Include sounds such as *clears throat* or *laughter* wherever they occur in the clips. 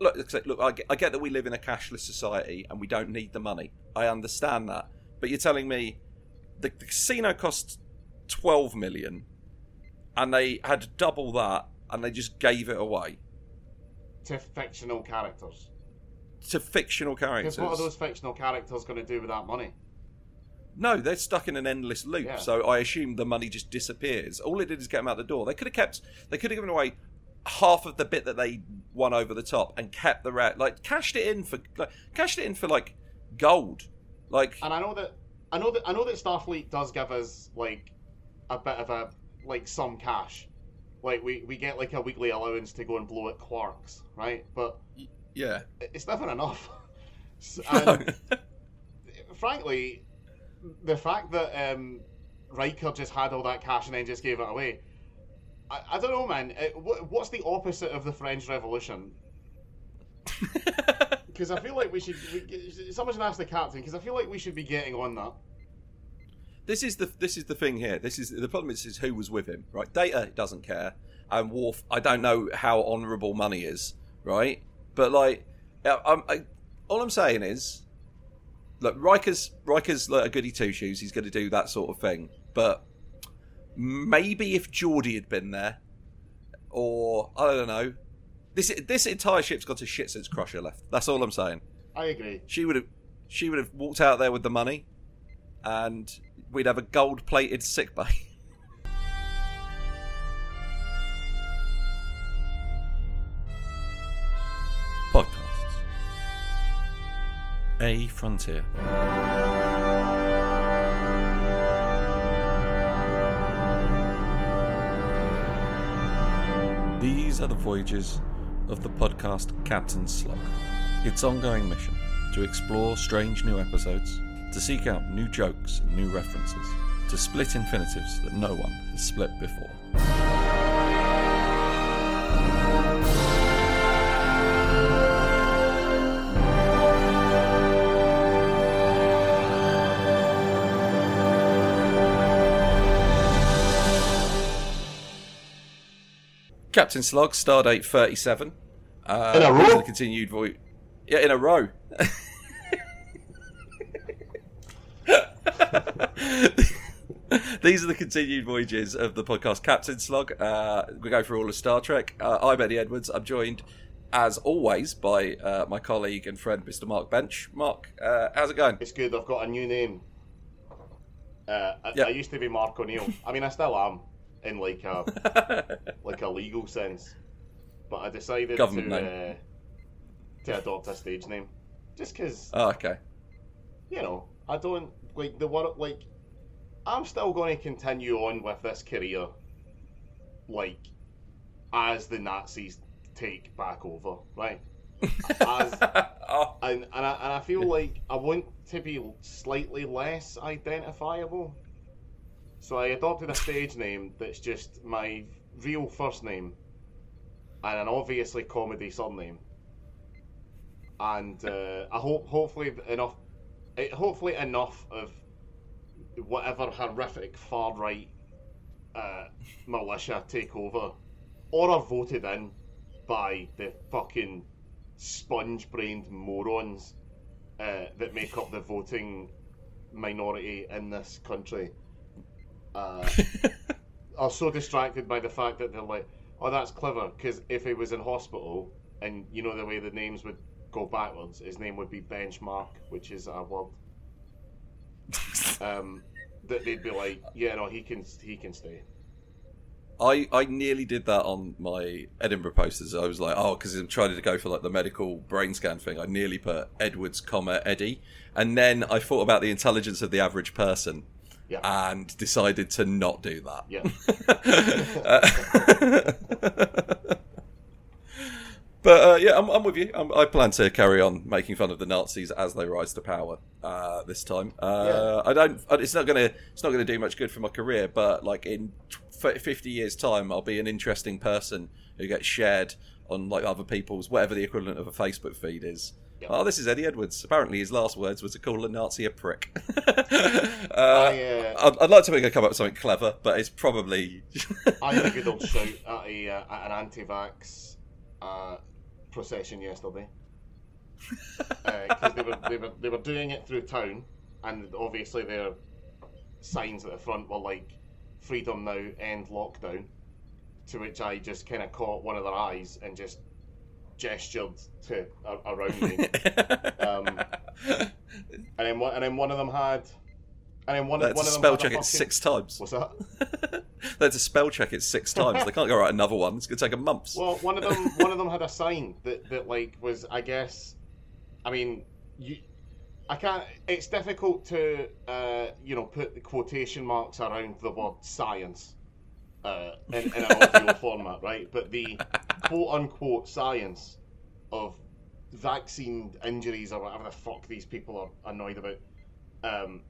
look, look, I get, I get that we live in a cashless society and we don't need the money. I understand that, but you're telling me the, the casino cost twelve million, and they had double that, and they just gave it away to fictional characters. to fictional characters. Because what are those fictional characters going to do with that money? No, they're stuck in an endless loop. Yeah. So I assume the money just disappears. All it did is get them out the door. They could have kept. They could have given away half of the bit that they won over the top and kept the rest. Like cashed it in for. Like, cashed it in for like gold. Like And I know that I know that I know that Starfleet does give us like a bit of a like some cash. Like we, we get like a weekly allowance to go and blow at Quark's, right? But yeah. it's never enough. *laughs* *laughs* And frankly, the fact that um, Riker just had all that cash and then just gave it away, I, I don't know, man. Uh, it, what, what's the opposite of the French Revolution? *laughs* Because I feel like we should. We, someone should ask the captain. Because I feel like we should be getting on that. This is the this is the thing here. This is the problem. Is, is who was with him, right? Data doesn't care, and Worf. I don't know how honourable money is, right? But like, I, I'm, I, all I'm saying is, look, Riker's Riker's like a goody two shoes. He's going to do that sort of thing. But maybe if Geordi had been there, or I don't know, this this entire ship's gone to shit since Crusher left. That's all I'm saying. I agree. She would have she would have walked out there with the money, and we'd have a gold plated sick bay. *laughs* Podcasts. A Frontier. These are the voyages of the podcast Captain Slog. Its ongoing mission to explore strange new episodes, to seek out new jokes and new references, to split infinitives that no one has split before. Captain Slog, Stardate 37. Uh, In a row? these are the Continued voyage. Yeah, in a row. *laughs* These are the continued voyages of the podcast Captain Slog. Uh, we go through all of Star Trek. Uh, I'm Eddie Edwards. I'm joined, as always, by uh, my colleague and friend, Mr. Mark Bench. Mark, uh, how's it going? It's good. I've got a new name. Uh, I, Yeah. I used to be Mark O'Neill. I mean, I still am in like a *laughs* like a legal sense, but I decided Government to uh, to adopt a stage name, just because oh, okay. you know I don't like the word like I'm still going to continue on with this career, like as the Nazis take back over, right? As *laughs* oh, and and I, and I feel like I want to be slightly less identifiable. So I adopted a stage name that's just my real first name and an obviously comedy surname. And uh, I hope hopefully enough, eh, hopefully enough of whatever horrific far right uh, militia take over, or are voted in by the fucking sponge brained morons uh, that make up the voting minority in this country uh, *laughs* are so distracted by the fact that they're like, oh, that's clever, because if he was in hospital and you know the way the names would go backwards, his name would be Benchmark, which is a word. Um, that they'd be like, yeah, no, he can, he can stay. I, I nearly did that on my Edinburgh posters. I was like, oh, because I'm trying to go for like the medical brain scan thing. I nearly put Edwards, comma Eddie, and then I thought about the intelligence of the average person, Yeah. and decided to not do that. Yeah. *laughs* But uh, yeah, I'm, I'm with you. I'm, I plan to carry on making fun of the Nazis as they rise to power uh, this time. Uh, I don't. It's not gonna. It's not gonna do much good for my career. But like in tw- 50 years' time, I'll be an interesting person who gets shared on like other people's whatever the equivalent of a Facebook feed is. Yeah. Oh, this is Eddie Edwards. Apparently, his last words was to call a Nazi a prick. *laughs* uh, I, uh, I'd, I'd like to make a come up with something clever, but it's probably I had a *laughs* good old shout at, a, uh, at an anti-vax uh, procession yesterday because they were they were they were doing it through town, and obviously their signs at the front were like "Freedom now, end lockdown." To which I just kind of caught one of their eyes and just gestured to a, around *laughs* me. um, and then one, and then one of them had, and then one, That's one a of them spell a check it fucking- six times. What's that? *laughs* they had to spell check it six times. They can't go right another one. It's gonna take a month. Well, one of them, *laughs* one of them had a sign that, that like was, I guess, I mean, you, I can't. It's difficult to, uh, you know, put the quotation marks around the word science uh, in, in an audio format, right? But the quote unquote science of vaccine injuries or whatever the fuck these people are annoyed about, um,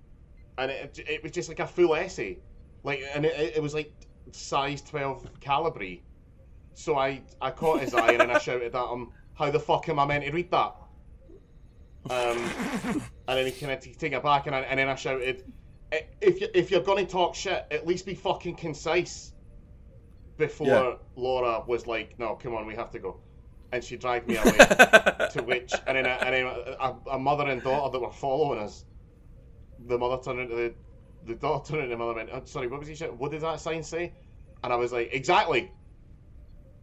and it, it was just like a full essay, like, and it, it was like size twelve calibre. So I, I caught his eye and I shouted at him, "How the fuck am I meant to read that?" Um, and then he kind of take it back, and, I, and then I shouted, "If you if you're gonna talk shit, at least be fucking concise." Before Yeah. Laura was like, "No, come on, we have to go," and she dragged me away. *laughs* to which, and then, a, and then a, a mother and daughter that were following us, the mother turned into the, the daughter turned into the mother went, oh, "Sorry, what was he? What did that sign say?" And I was like, "Exactly."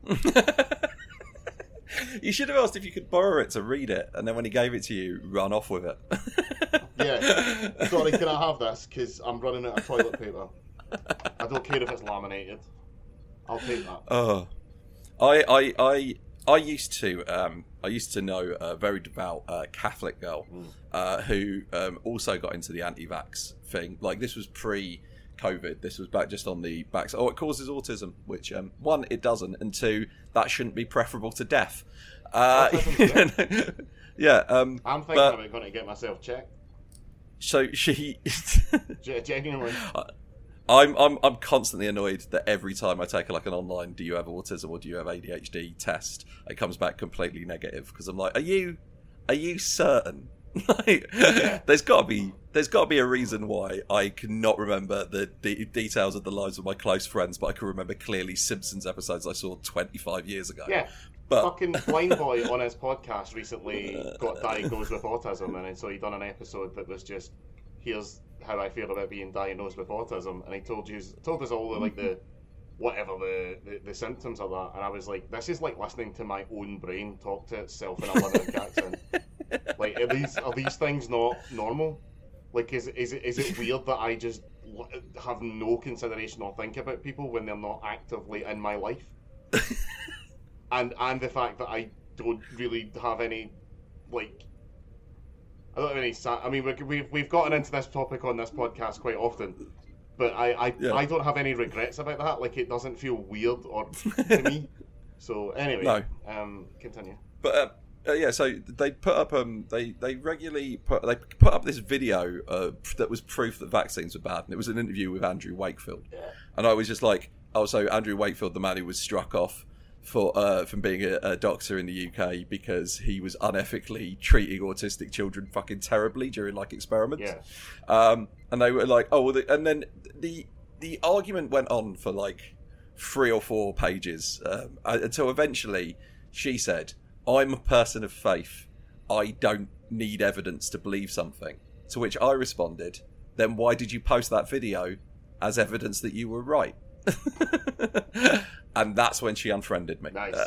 *laughs* you should have asked if you could borrow it to read it, and then when he gave it to you, run off with it. *laughs* Yeah. Sorry, can I have this? Because I'm running out of toilet paper. I don't care if it's laminated. I'll take that. Oh, I, I, I, I used to, um, I used to know a very devout uh, Catholic girl uh, who um, also got into the anti-vax thing. Like this was pre-COVID. This was back just on the back. Oh, it causes autism, which um, one, it doesn't, and two, that shouldn't be preferable to death. Uh, *laughs* *laughs* yeah. Um, I'm thinking but- about going to get myself checked. so she. Ge- Genuinely. *laughs* I'm I'm I'm constantly annoyed that every time I take like an online "Do you have autism or do you have ADHD?" test, it comes back completely negative because I'm like, are you are you certain? *laughs* like, there's got to be there's got to be a reason why I cannot remember the de- details of the lives of my close friends, but I can remember clearly Simpsons episodes I saw 25 years ago. Yeah. but Fucking Blindboy on his podcast recently *laughs* got diagnosed with autism, and so he done an episode that was just, here's how I feel about being diagnosed with autism, and he told you told us all the, like the mm-hmm. whatever the, the the symptoms of that, and I was like, this is like listening to my own brain talk to itself in a Limerick accent. *laughs* Like, are these are these things not normal? Like, is is it is it weird that I just have no consideration or think about people when they're not actively in my life? *laughs* and and the fact that I don't really have any like I don't have any. sa- I mean, we- we've we've gotten into this topic on this podcast quite often, but I I, Yeah. I don't have any regrets about that. Like, it doesn't feel weird or *laughs* to me. So anyway, No. um, continue. But uh, uh, yeah, so they put up um they they regularly put they put up this video uh, that was proof that vaccines were bad, and it was an interview with Andrew Wakefield, and I was just like, oh, so Andrew Wakefield, the man who was struck off for uh, from being a, a doctor in the UK because he was unethically treating autistic children fucking terribly during like experiments. Yeah. Um, and they were like, oh, well, the, and then the the argument went on for like three or four pages um, uh, until eventually she said, "I'm a person of faith. I don't need evidence to believe something." To which I responded, "Then why did you post that video as evidence that you were right?" *laughs* and that's when she unfriended me. Nice. *laughs*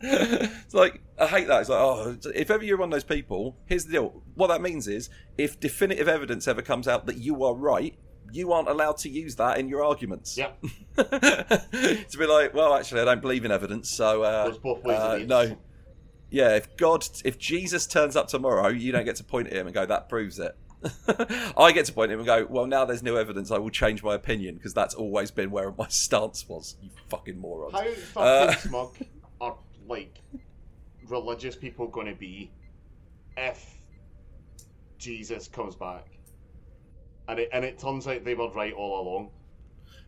it's like I hate that. It's like, oh, if ever you're one of those people, here's the deal. What that means is, if definitive evidence ever comes out that you are right, you aren't allowed to use that in your arguments. Yeah. *laughs* to be like, well, actually, I don't believe in evidence, so uh, Goes both ways, uh, no. Yeah, if God, if Jesus turns up tomorrow, you don't get to point at him and go, that proves it. *laughs* I get to point him and go, well, now there's new evidence, I will change my opinion because that's always been where my *laughs* stance was. You fucking morons. How fucking Uh, *laughs* smug are like religious people going to be if Jesus comes back? And it and it turns out they were right all along.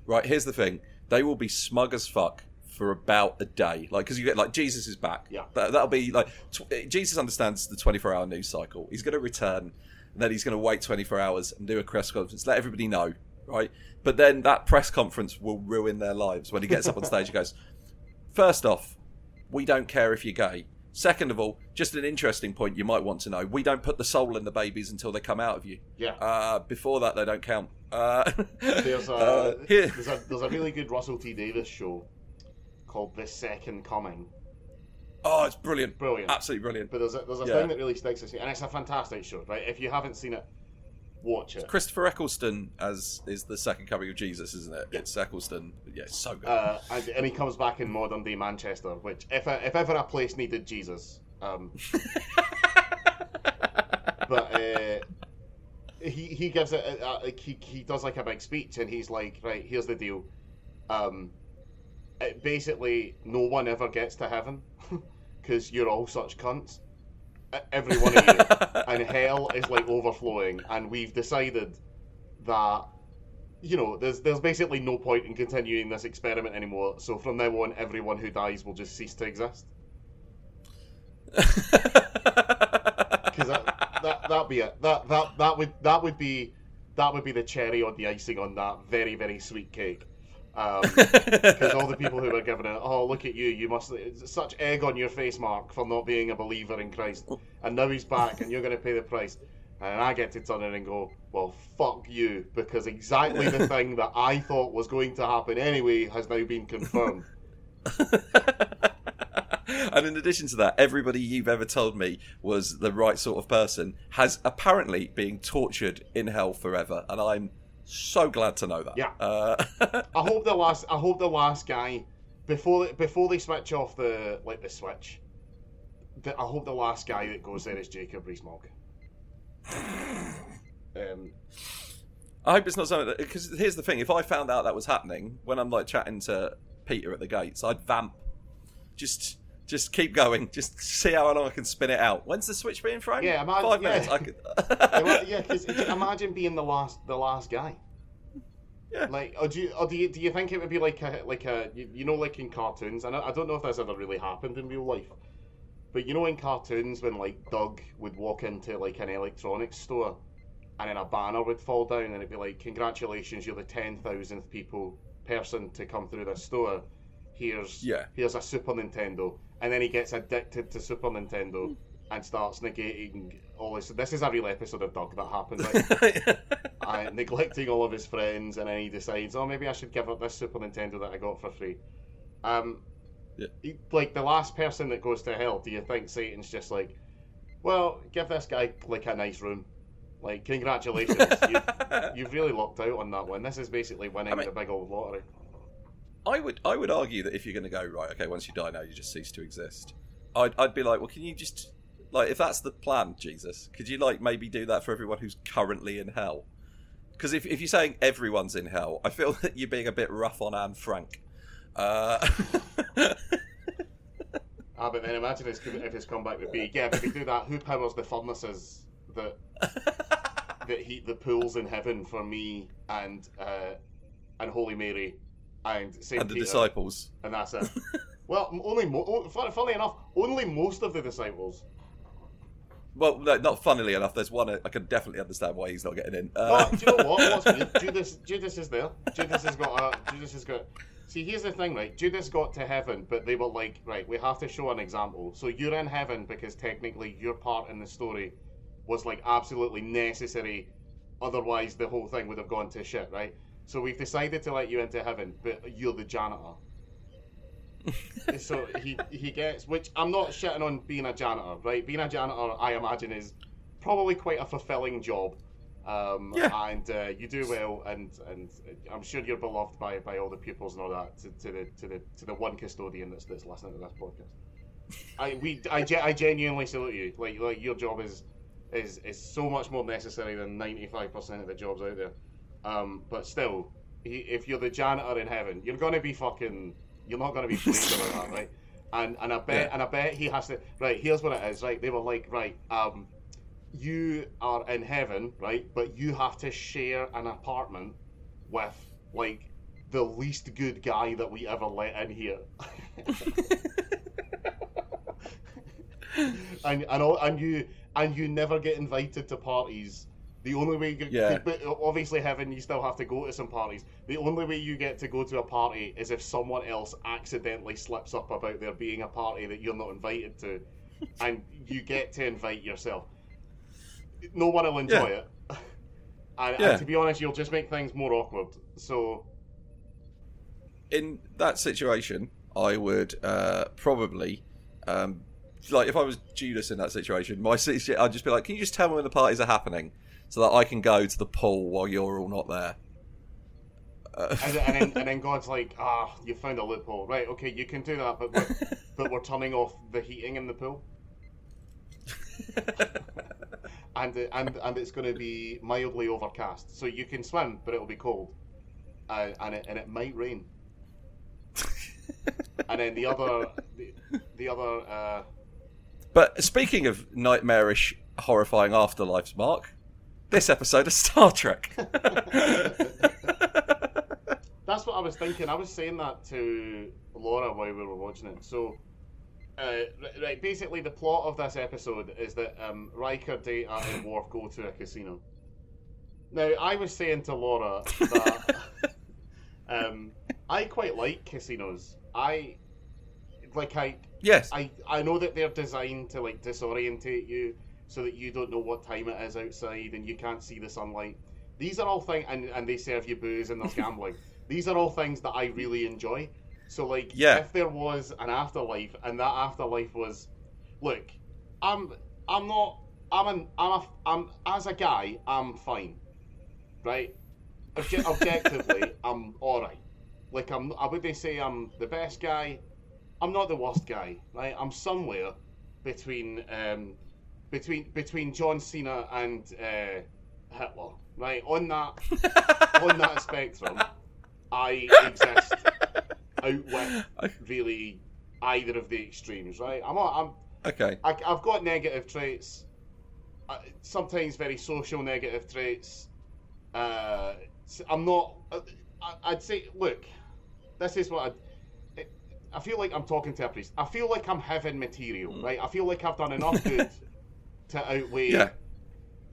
Right, here's the thing. They will be smug as fuck for about a day. Like, because you get, like, Jesus is back. Yeah. That, that'll be, like, tw- Jesus understands the 24 hour news cycle. He's going to return, then he's going to wait 24 hours and do a press conference, let everybody know, right? But then that press conference will ruin their lives when he gets up on stage and goes, First off, we don't care if you're gay. Second of all, just an interesting point you might want to know: we don't put the soul in the babies until they come out of you. Yeah. Uh, before that, they don't count. Uh, *laughs* There's a, *laughs* uh, here- there's a there's a really good Russell T Davies show called The Second Coming. Oh, it's brilliant, Brilliant. absolutely brilliant. But there's a there's a Yeah. thing that really sticks with me, and it's a fantastic show, right? If you haven't seen it, watch it. Christopher Eccleston as is the second coming of Jesus, isn't it? It's Eccleston. Yeah, it's so good. Uh, and, and he comes back in modern day Manchester, which if if ever a place needed Jesus, um, *laughs* but uh, he he gives it a, a, like he he does like a big speech, and he's like, right, here's the deal. Um, it, basically, no one ever gets to heaven because you're all such cunts. Every one of you, *laughs* and hell is like overflowing, and we've decided that you know, there's there's basically no point in continuing this experiment anymore. So from now on, everyone who dies will just cease to exist. *laughs* Because that, that that'd be it. That that that would that would be that would be the cherry on the icing on that very very sweet cake. Um, *laughs* because all the people who were given it, oh look at you, you must such egg on your face, Mark, for not being a believer in Christ, and now he's back, and you're going to pay the price. And I get to turn it and go, well, fuck you, because exactly the *laughs* thing that I thought was going to happen anyway has now been confirmed. *laughs* and in addition to that, everybody you've ever told me was the right sort of person has apparently been tortured in hell forever, and I'm so glad to know that. Yeah. Uh, *laughs* I hope the last. I hope the last guy before they, before they switch off the like the switch. The, I hope the last guy that goes there is Jacob Rees-Mogg. *sighs* Um, I hope it's not something because here's the thing: if I found out that was happening when I'm like chatting to Peter at the gates, I'd vamp. Just, just keep going. Just see how long I can spin it out. When's the switch being thrown? Yeah, man, five yeah. minutes. I could. yeah, because *laughs* imagine being the last the last guy. Yeah. Like, or do you, or do you, do you think it would be like a like a you, you know like in cartoons? And I, I don't know if this ever really happened in real life, but you know in cartoons when like Doug would walk into like an electronics store, and then a banner would fall down and it'd be like, "Congratulations, you're the ten thousandth people person to come through this store. Here's Yeah. here's a Super Nintendo," and then he gets addicted to Super Nintendo and starts negating all this. This is a real episode of Doug that happened. Like, *laughs* uh, neglecting all of his friends, and then he decides, oh, maybe I should give up this Super Nintendo that I got for free. Um, Yeah. he- like the last person that goes to hell, do you think Satan's just like, well, give this guy like a nice room, like congratulations, *laughs* you've, you've really locked out on that one. This is basically winning I mean- the big old lottery. I would I would argue that if you're going to go right, okay, once you die now, you just cease to exist. I'd I'd be like, well, can you just like if that's the plan, Jesus, could you like maybe do that for everyone who's currently in hell? Because if if you're saying everyone's in hell, I feel *laughs* that you're being a bit rough on Anne Frank. Uh, *laughs* Ah, but then imagine his, if his comeback would be, yeah, but we do that. Who powers the furnaces that *laughs* that heat the pools in heaven for me and uh, and Holy Mary and Saint and the Peter, disciples. and that's it. *laughs* well, only mo- funnily enough, only most of the disciples. Well, no, not funnily enough. There's one I can definitely understand why he's not getting in. Uh, do you know what? What's *laughs* weird? Judas, Judas is there. Judas has got a. Judas has got. See, here's the thing, right? Judas got to heaven, but they were like, right, we have to show an example. So you're in heaven because technically your part in the story was like absolutely necessary. Otherwise, the whole thing would have gone to shit, right? So we've decided to let you into heaven, but you're the janitor. *laughs* so he he gets, which I'm not shitting on being a janitor, right? Being a janitor, I imagine, is probably quite a fulfilling job. Um, Yeah. And uh, you do well, and and I'm sure you're beloved by, by all the pupils and all that. To, to the to the to the one custodian that's that's listening to this podcast. I we I, I genuinely salute you. Like like your job is is is so much more necessary than 95 percent of the jobs out there. Um, but still, he, if you're the janitor in heaven, you're gonna be fucking. You're not gonna be pleased about that, right? And and I bet Yeah. and I bet he has to. Right, here's what it is. Right, they were like, right, um, you are in heaven, right? But you have to share an apartment with like the least good guy that we ever let in here. *laughs* *laughs* and and all, and you and you never get invited to parties The only way you Yeah. but obviously heaven you still have to go to some parties. The only way you get to go to a party is if someone else accidentally slips up about there being a party that you're not invited to, *laughs* and you get to invite yourself. No one will enjoy Yeah. it. *laughs* And, Yeah. and to be honest, you'll just make things more awkward. So in that situation, I would uh, probably, um, like, if I was Judas in that situation, my *laughs* I'd just be like, "Can you just tell me when the parties are happening, so that I can go to the pool while you're all not there?" Uh, and, and, then, and then *laughs* God's like, ah, you found a loophole, right? Okay, you can do that, but we're, but we're turning off the heating in the pool, *laughs* and and and it's going to be mildly overcast, so you can swim, but it'll be cold, uh, and it and it might rain. And then the other, the, the other, uh, but speaking of nightmarish, horrifying afterlives, Mark, this episode of Star Trek. *laughs* *laughs* That's what I was thinking. I was saying that to Laura while we were watching it. So, uh, right- basically, the plot of this episode is that um, Riker, Data, and Worf go to a casino. Now, I was saying to Laura that *laughs* um, I quite like casinos. I like I yes. I I know that they're designed to like disorientate you so that you don't know what time it is outside and you can't see the sunlight. These are all things, and, and they serve you booze and there's *laughs* gambling. These are all things that I really enjoy. So like, Yeah. if there was an afterlife and that afterlife was, look, I'm I'm not I'm an I'm a I'm as a guy I'm fine, right? Obje- *laughs* objectively, I'm all right. Like I'm, I wouldn't say I'm the best guy. I'm not the worst guy, right? I'm somewhere between um, between between John Cena and uh, Hitler, right? On that *laughs* on that spectrum, I exist out with really either of the extremes, right? I'm I'm okay. I, I've got negative traits, uh, sometimes very social negative traits. Uh, I'm not. Uh, I, I'd say, look, this is what I. I feel like I'm talking to a priest. I feel like I'm heaven material, right? I feel like I've done enough *laughs* good to outweigh Yeah.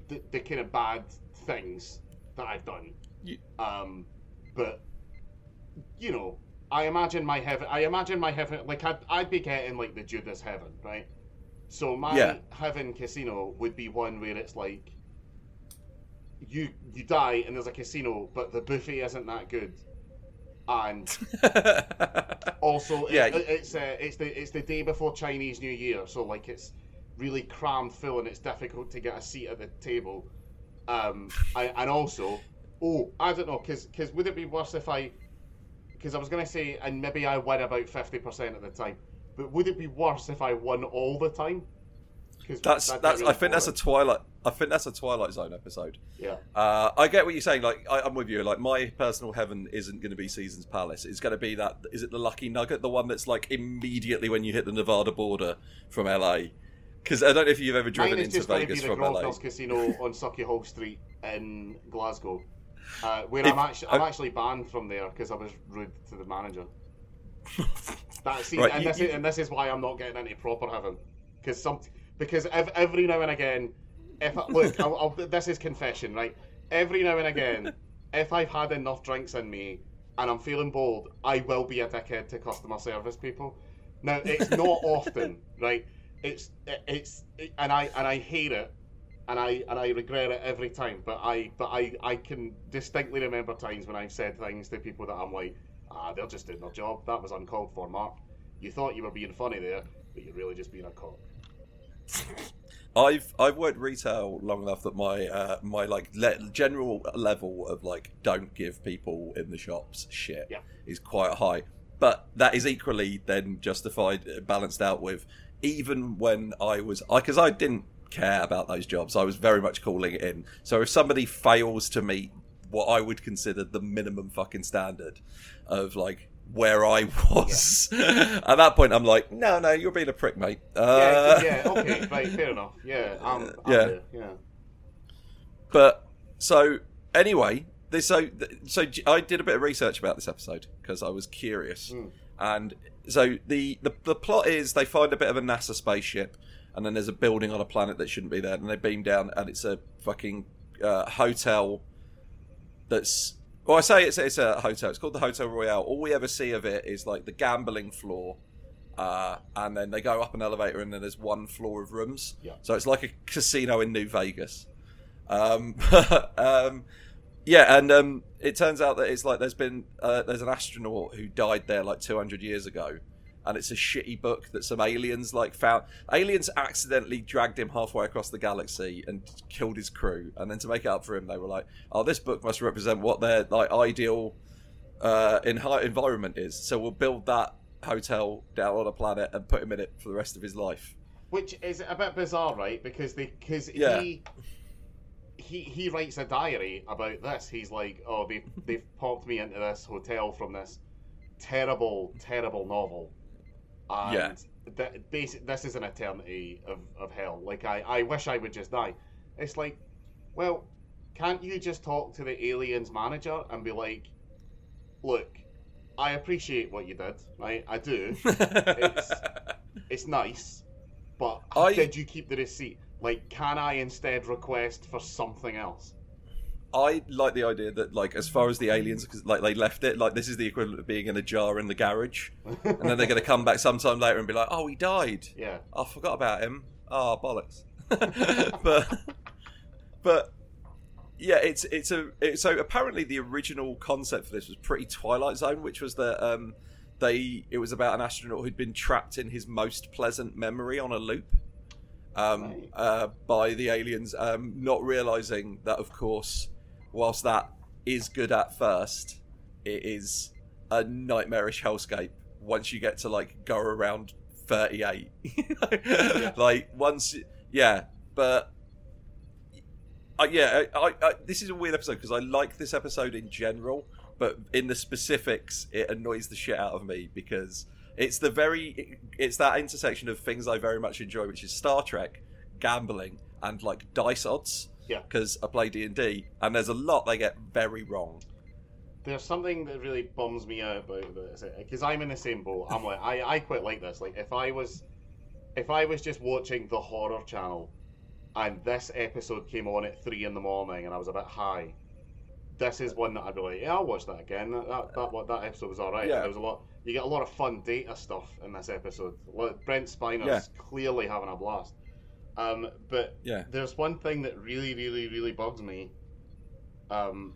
the, the kind of bad things that I've done. You- Um, but you know, I imagine my heaven. I imagine my heaven. Like I'd, I'd be getting like the Judas heaven, right? So my Yeah. heaven casino would be one where it's like you you die and there's a casino, but the buffet isn't that good, and *laughs* also Yeah. it, it's uh, it's the it's the day before Chinese New Year, so like it's really crammed full and it's difficult to get a seat at the table. Um, I, and also, oh, I don't know, because would it be worse if I? Because I was gonna say, and maybe I win about fifty percent of the time, but would it be worse if I won all the time? Because that's that's. I think that's a Twilight. I think that's a Twilight Zone episode. yeah. Uh, I get what you're saying. Like, I, I'm with you. Like, my personal heaven isn't going to be Caesars Palace. It's going to be that. Is it the Lucky Nugget, the one that's like immediately when you hit the Nevada border from LA? Because I don't know if you've ever driven Mine is into just going to be Vegas the from LA. Grognos Casino on Sauchiehall Street in Glasgow, uh, where If- I'm actually I'm I- actually banned from there because I was rude to the manager. *laughs* That see, Right, and you- this you- is and this is why I'm not getting into proper heaven because some because ev- every now and again, if I, look, I'll, I'll, this is confession, right? Every now and again, *laughs* if I've had enough drinks in me and I'm feeling bold, I will be a dickhead to customer service people. Now it's not *laughs* often, right? It's it's and I and I hate it, and I and I regret it every time. But I but I I can distinctly remember times when I've said things to people that I'm like, ah, they're just doing their job. That was uncalled for, Mark. You thought you were being funny there, but you're really just being a cock. I've I've worked retail long enough that my uh, my like le- general level of like don't give people in the shops shit Yeah. is quite high, but that is equally then justified, balanced out with even when I was I because I didn't care about those jobs. I was very much calling it in. So if somebody fails to meet what I would consider the minimum fucking standard of like where I *laughs* was at that point, I'm like, no, no, you're being a prick, mate. Uh, yeah, yeah, okay, right, *laughs* fair enough. Yeah, I'm, I'm Yeah. there, yeah. But so anyway, this so so I did a bit of research about this episode because I was curious, Mm. And so the, the the plot is they find a bit of a NASA spaceship, and then there's a building on a planet that shouldn't be there, and they beam down, and it's a fucking uh, hotel that's well, I say it's it's a hotel. It's called the Hotel Royale. All we ever see of it is like the gambling floor, uh, and then they go up an elevator, and then there's one floor of rooms. Yeah. So it's like a casino in New Vegas. Um, *laughs* um, yeah, and um, it turns out that it's like there's been uh, there's an astronaut who died there like 200 years ago, and it's a shitty book that some aliens like found. Aliens accidentally dragged him halfway across the galaxy and killed his crew, and then to make it up for him, they were like, "Oh, this book must represent what their like ideal uh, in environment is. So we'll build that hotel down on a planet and put him in it for the rest of his life." Which is a bit bizarre, right? Because they because Yeah. he he he writes a diary about this. He's like, oh, they they've *laughs* popped me into this hotel from this terrible, terrible novel, and Yeah. th- basi- this is an eternity of, of hell. Like I I wish I would just die. It's like, well, can't you just talk to the aliens manager and be like, look, I appreciate what you did, right? I do. *laughs* It's nice, but I- did you keep the receipt? Like, can I instead request for something else? I like the idea that, like, as far as the aliens, because like they left it, like this is the equivalent of being in a jar in the garage, *laughs* and then they're going to come back sometime later and be like, "Oh, he died. Yeah, I forgot about him. Oh, bollocks." *laughs* but, but yeah, it's it's a it, so apparently the original concept for this was pretty Twilight Zone, which was that um, they it was about an astronaut who'd been trapped in his most pleasant memory on a loop um, uh, by the aliens, um, not realizing that, of course, whilst that is good at first, it is a nightmarish hellscape once you get to like go around 38. *laughs* Like once, yeah, but. Uh, yeah, I, I, I, this is a weird episode because I like this episode in general, but in the specifics, it annoys the shit out of me because it's the very it's that intersection of things I very much enjoy, which is Star Trek, gambling, and like dice odds. Yeah. Because I play D and D, and there's a lot they get very wrong. there's something that really bums me out about this because I'm in the same boat. I'm like, I, I quite like this. Like, if I was, if I was just watching the horror channel, and this episode came on at three in the morning, and I was a bit high. This is one that I'd be like, yeah, I'll watch that again. That that that, what- that episode was all right. Yeah. There was a lot. You get a lot of fun data stuff in this episode. Brent Spiner's Yeah. clearly having a blast. Um, but Yeah. there's one thing that really, really, really bugs me. Um,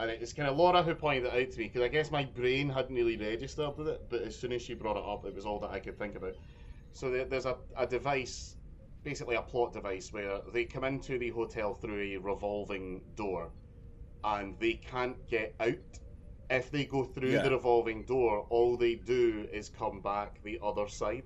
and it's kind of Laura who pointed it out to me because I guess my brain hadn't really registered with it, but as soon as she brought it up, it was all that I could think about. So there, there's a, a device, basically a plot device, where they come into the hotel through a revolving door, and they can't get out. If they go through Yeah. the revolving door, all they do is come back the other side.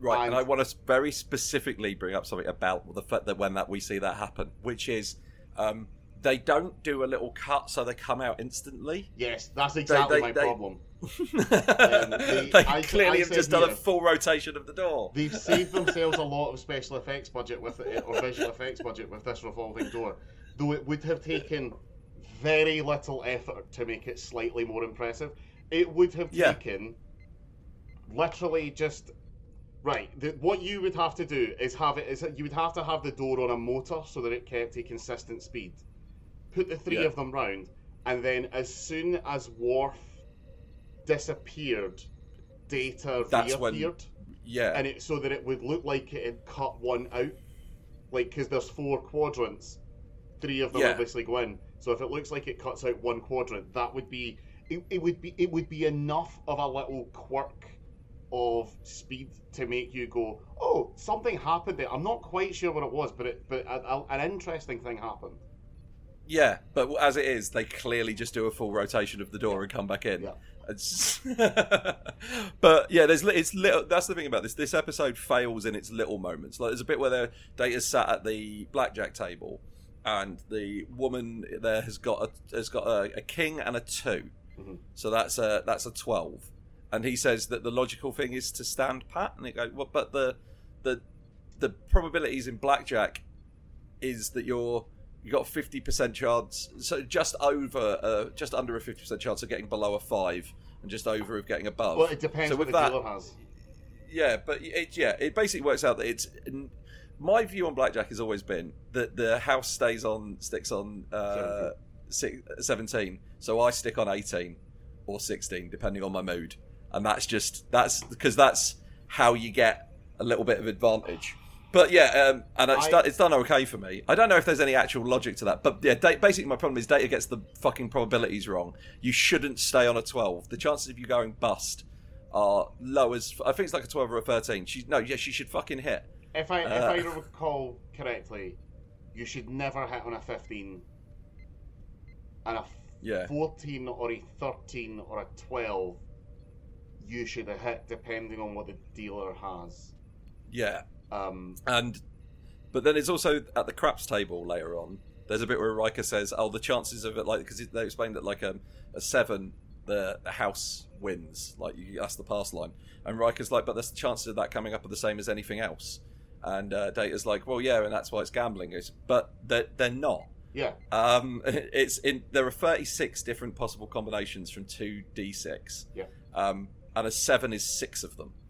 Right, and, And- I want to very specifically bring up something about the fact that when that we see that happen, which is um, they don't do a little cut so they come out instantly. Yes, that's exactly they- my they- problem. *laughs* they they- I- clearly I have just done a full rotation of the door. They've saved *laughs* themselves a lot of special effects budget with it, or visual effects budget with this revolving door, though it would have taken very little effort to make it slightly more impressive. It would have Yeah. taken literally just right. The, what you would have to do is have it is you would have to have the door on a motor so that it kept a consistent speed. Put the three Yeah. of them round, and then as soon as Worf disappeared, Data That's when- reappeared Yeah, and it so that it would look like it had cut one out, like because there's four quadrants, three of them Yeah. obviously go in. So if it looks like it cuts out one quadrant, that would be it, it would be it would be enough of a little quirk of speed to make you go, oh, something happened there. I'm not quite sure what it was, but it but a, a, an interesting thing happened. yeah, but as it is, they clearly just do a full rotation of the door and come back in. Yeah. *laughs* But yeah, there's it's little. That's the thing about this. This episode fails in its little moments. Like there's a bit where the Data's sat at the blackjack table, and the woman there has got a has got a, a king and a 2 Mhm. So that's a that's a twelve. And he says that the logical thing is to stand pat, and it goes, well, but the the the probabilities in blackjack is that you're you got fifty percent chance, so just over, uh, just under a fifty percent chance of getting below a five, and just over of getting above. Well, it depends So what with the that- has. Yeah, but it yeah, it basically works out that it's my view on blackjack has always been that the house stays on sticks on uh, six, 17 so i stick on 18 or 16 depending on my mood. And that's just that's because that's how you get a little bit of advantage. But yeah um, and it's, I- done, it's done okay for me. I don't know if there's any actual logic to that but yeah da- basically my problem is data gets the fucking probabilities wrong. You shouldn't stay on a 12 the chances of you going bust are low as i think it's like a 12 or a 13 she no yeah she should fucking hit If I if Uh, I recall correctly, you should never hit on a fifteen, and a Yeah. fourteen or a thirteen or a twelve. You should have hit depending on what the dealer has. yeah Um, And but then it's also at the craps table later on. There's a bit where Riker says, "Oh, the chances of it, like, because they explained that like um, a seven, the, the house wins. Like, you, that's the pass line." And Riker's like, "But the chances of that coming up are the same as anything else." And uh, Data's like, "Well, yeah, and that's why it's gambling." Is but they're, they're not. yeah, Um, *laughs* it's in there are 36 different possible combinations from two d6. Yeah. Um, and a seven is six of them. *laughs*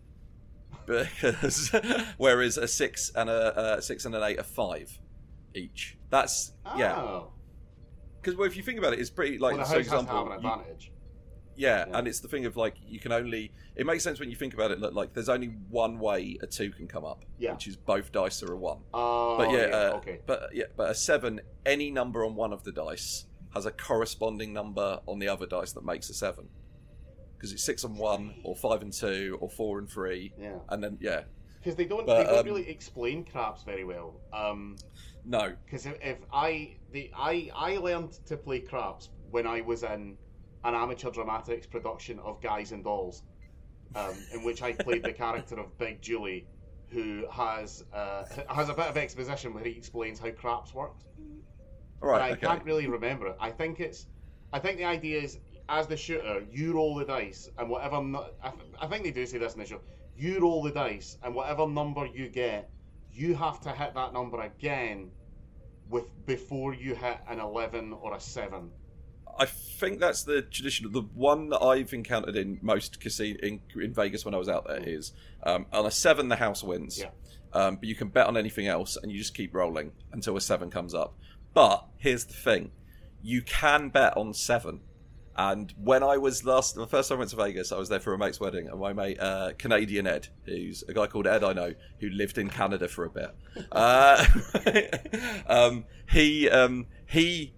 Because *laughs* whereas a six and a, a six and an eight are five each. That's yeah. Oh. Because well, if you think about it, it's pretty like well, the for house has to example, have an you- advantage. Yeah, Yeah. and it's the thing of like you can only. It makes sense when you think about it. Like, like there's only one way a two can come up, Yeah. which is both dice are a one. Oh, But yeah, uh, okay. but yeah, but a seven, any number on one of the dice has a corresponding number on the other dice that makes a seven. Because it's six and one, or five and two, or four and three, Yeah, and then yeah, because they don't But, they don't um, really explain craps very well. Um, no, because if, if I the I I learned to play craps when I was in an amateur dramatics production of Guys and Dolls, um, in which I played the character of Big Julie, who has uh, has a bit of exposition where he explains how craps worked. Right, but I okay, can't really remember it. I think it's I think the idea is as the shooter, you roll the dice, and whatever I, th- I think they do say this in the show. You roll the dice, and whatever number you get, you have to hit that number again with before you hit an eleven or a seven. I think that's the tradition. The one that I've encountered in most casino in, in Vegas when I was out there is um, on a seven the house wins. Yeah. Um, but you can bet on anything else, and you just keep rolling until a seven comes up. But here's the thing: you can bet on seven. And when I was last, the first time I went to Vegas, I was there for a mate's wedding, and my mate, uh, Canadian Ed, who's a guy called Ed I know, who lived in Canada for a bit, *laughs* uh, *laughs* um, he um, he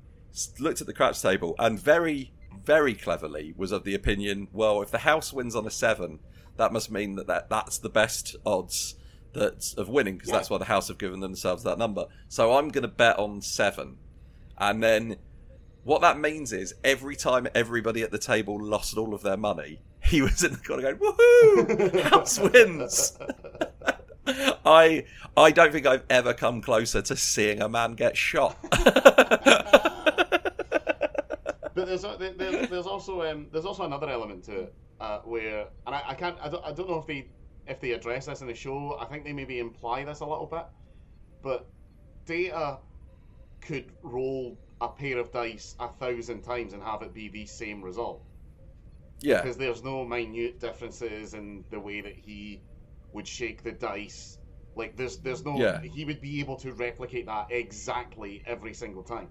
looked at the craps table and very, very cleverly was of the opinion, well, if the house wins on a seven, that must mean that, that that's the best odds that of winning because Yeah. that's why the house have given themselves that number. So I'm going to bet on seven, and then what that means is every time everybody at the table lost all of their money, *laughs* he was in the corner going, "Woohoo! *laughs* House wins!" *laughs* I I don't think I've ever come closer to seeing a man get shot. But there's a, there, there- there's also um, there's also another element to it uh, where and I, I can't I don't, I don't know if they if they address this in the show. I think they maybe imply this a little bit, but Data could roll a pair of dice a thousand times and have it be the same result yeah, because there's no minute differences in the way that he would shake the dice. Like there's there's no Yeah. he would be able to replicate that exactly every single time.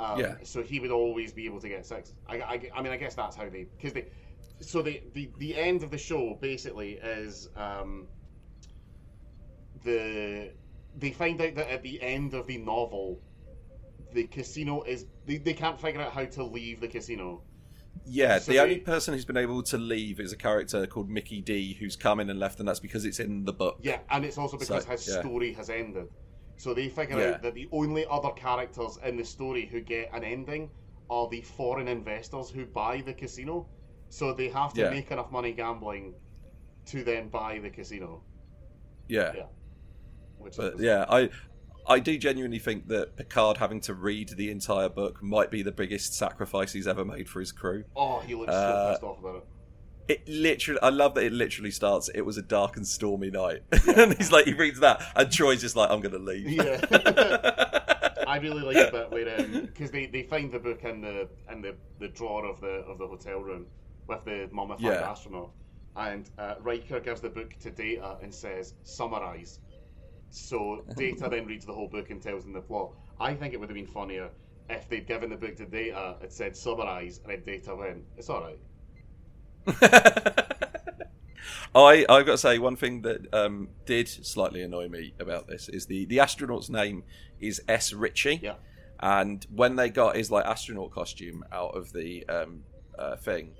Um, Yeah. So he would always be able to get six. I, I, I mean I guess that's how they because they so the, the the end of the show basically is um, the they find out that at the end of the novel the casino is they, they can't figure out how to leave the casino yeah. So the only person who's been able to leave is a character called Mickey D, who's come in and left, and that's because it's in the book. Yeah, and it's also because So, his yeah. story has ended. So they figure Yeah. out that the only other characters in the story who get an ending are the foreign investors who buy the casino. So they have to Yeah. make enough money gambling to then buy the casino. yeah. Yeah. Which But is yeah, I I do genuinely think that Picard having to read the entire book might be the biggest sacrifice he's ever made for his crew. Oh, he looks Uh, so pissed off about it. It literally, I love that it literally starts. It was a dark and stormy night, *laughs* and he's like, he reads that, and Troi's just like, I'm gonna leave. Yeah. *laughs* I really like the bit where because they, they find the book in the in the, the drawer of the of the hotel room with the mummified Yeah. astronaut, and uh, Riker gives the book to Data and says summarize, so *laughs* Data then reads the whole book and tells them the plot. I think it would have been funnier if they'd given the book to Data, it said summarize, and then Data went, "It's all right." *laughs* I I've got to say one thing that um, did slightly annoy me about this is the the astronaut's name is S Richey. Yeah. And when they got his like astronaut costume out of the um, uh, thing,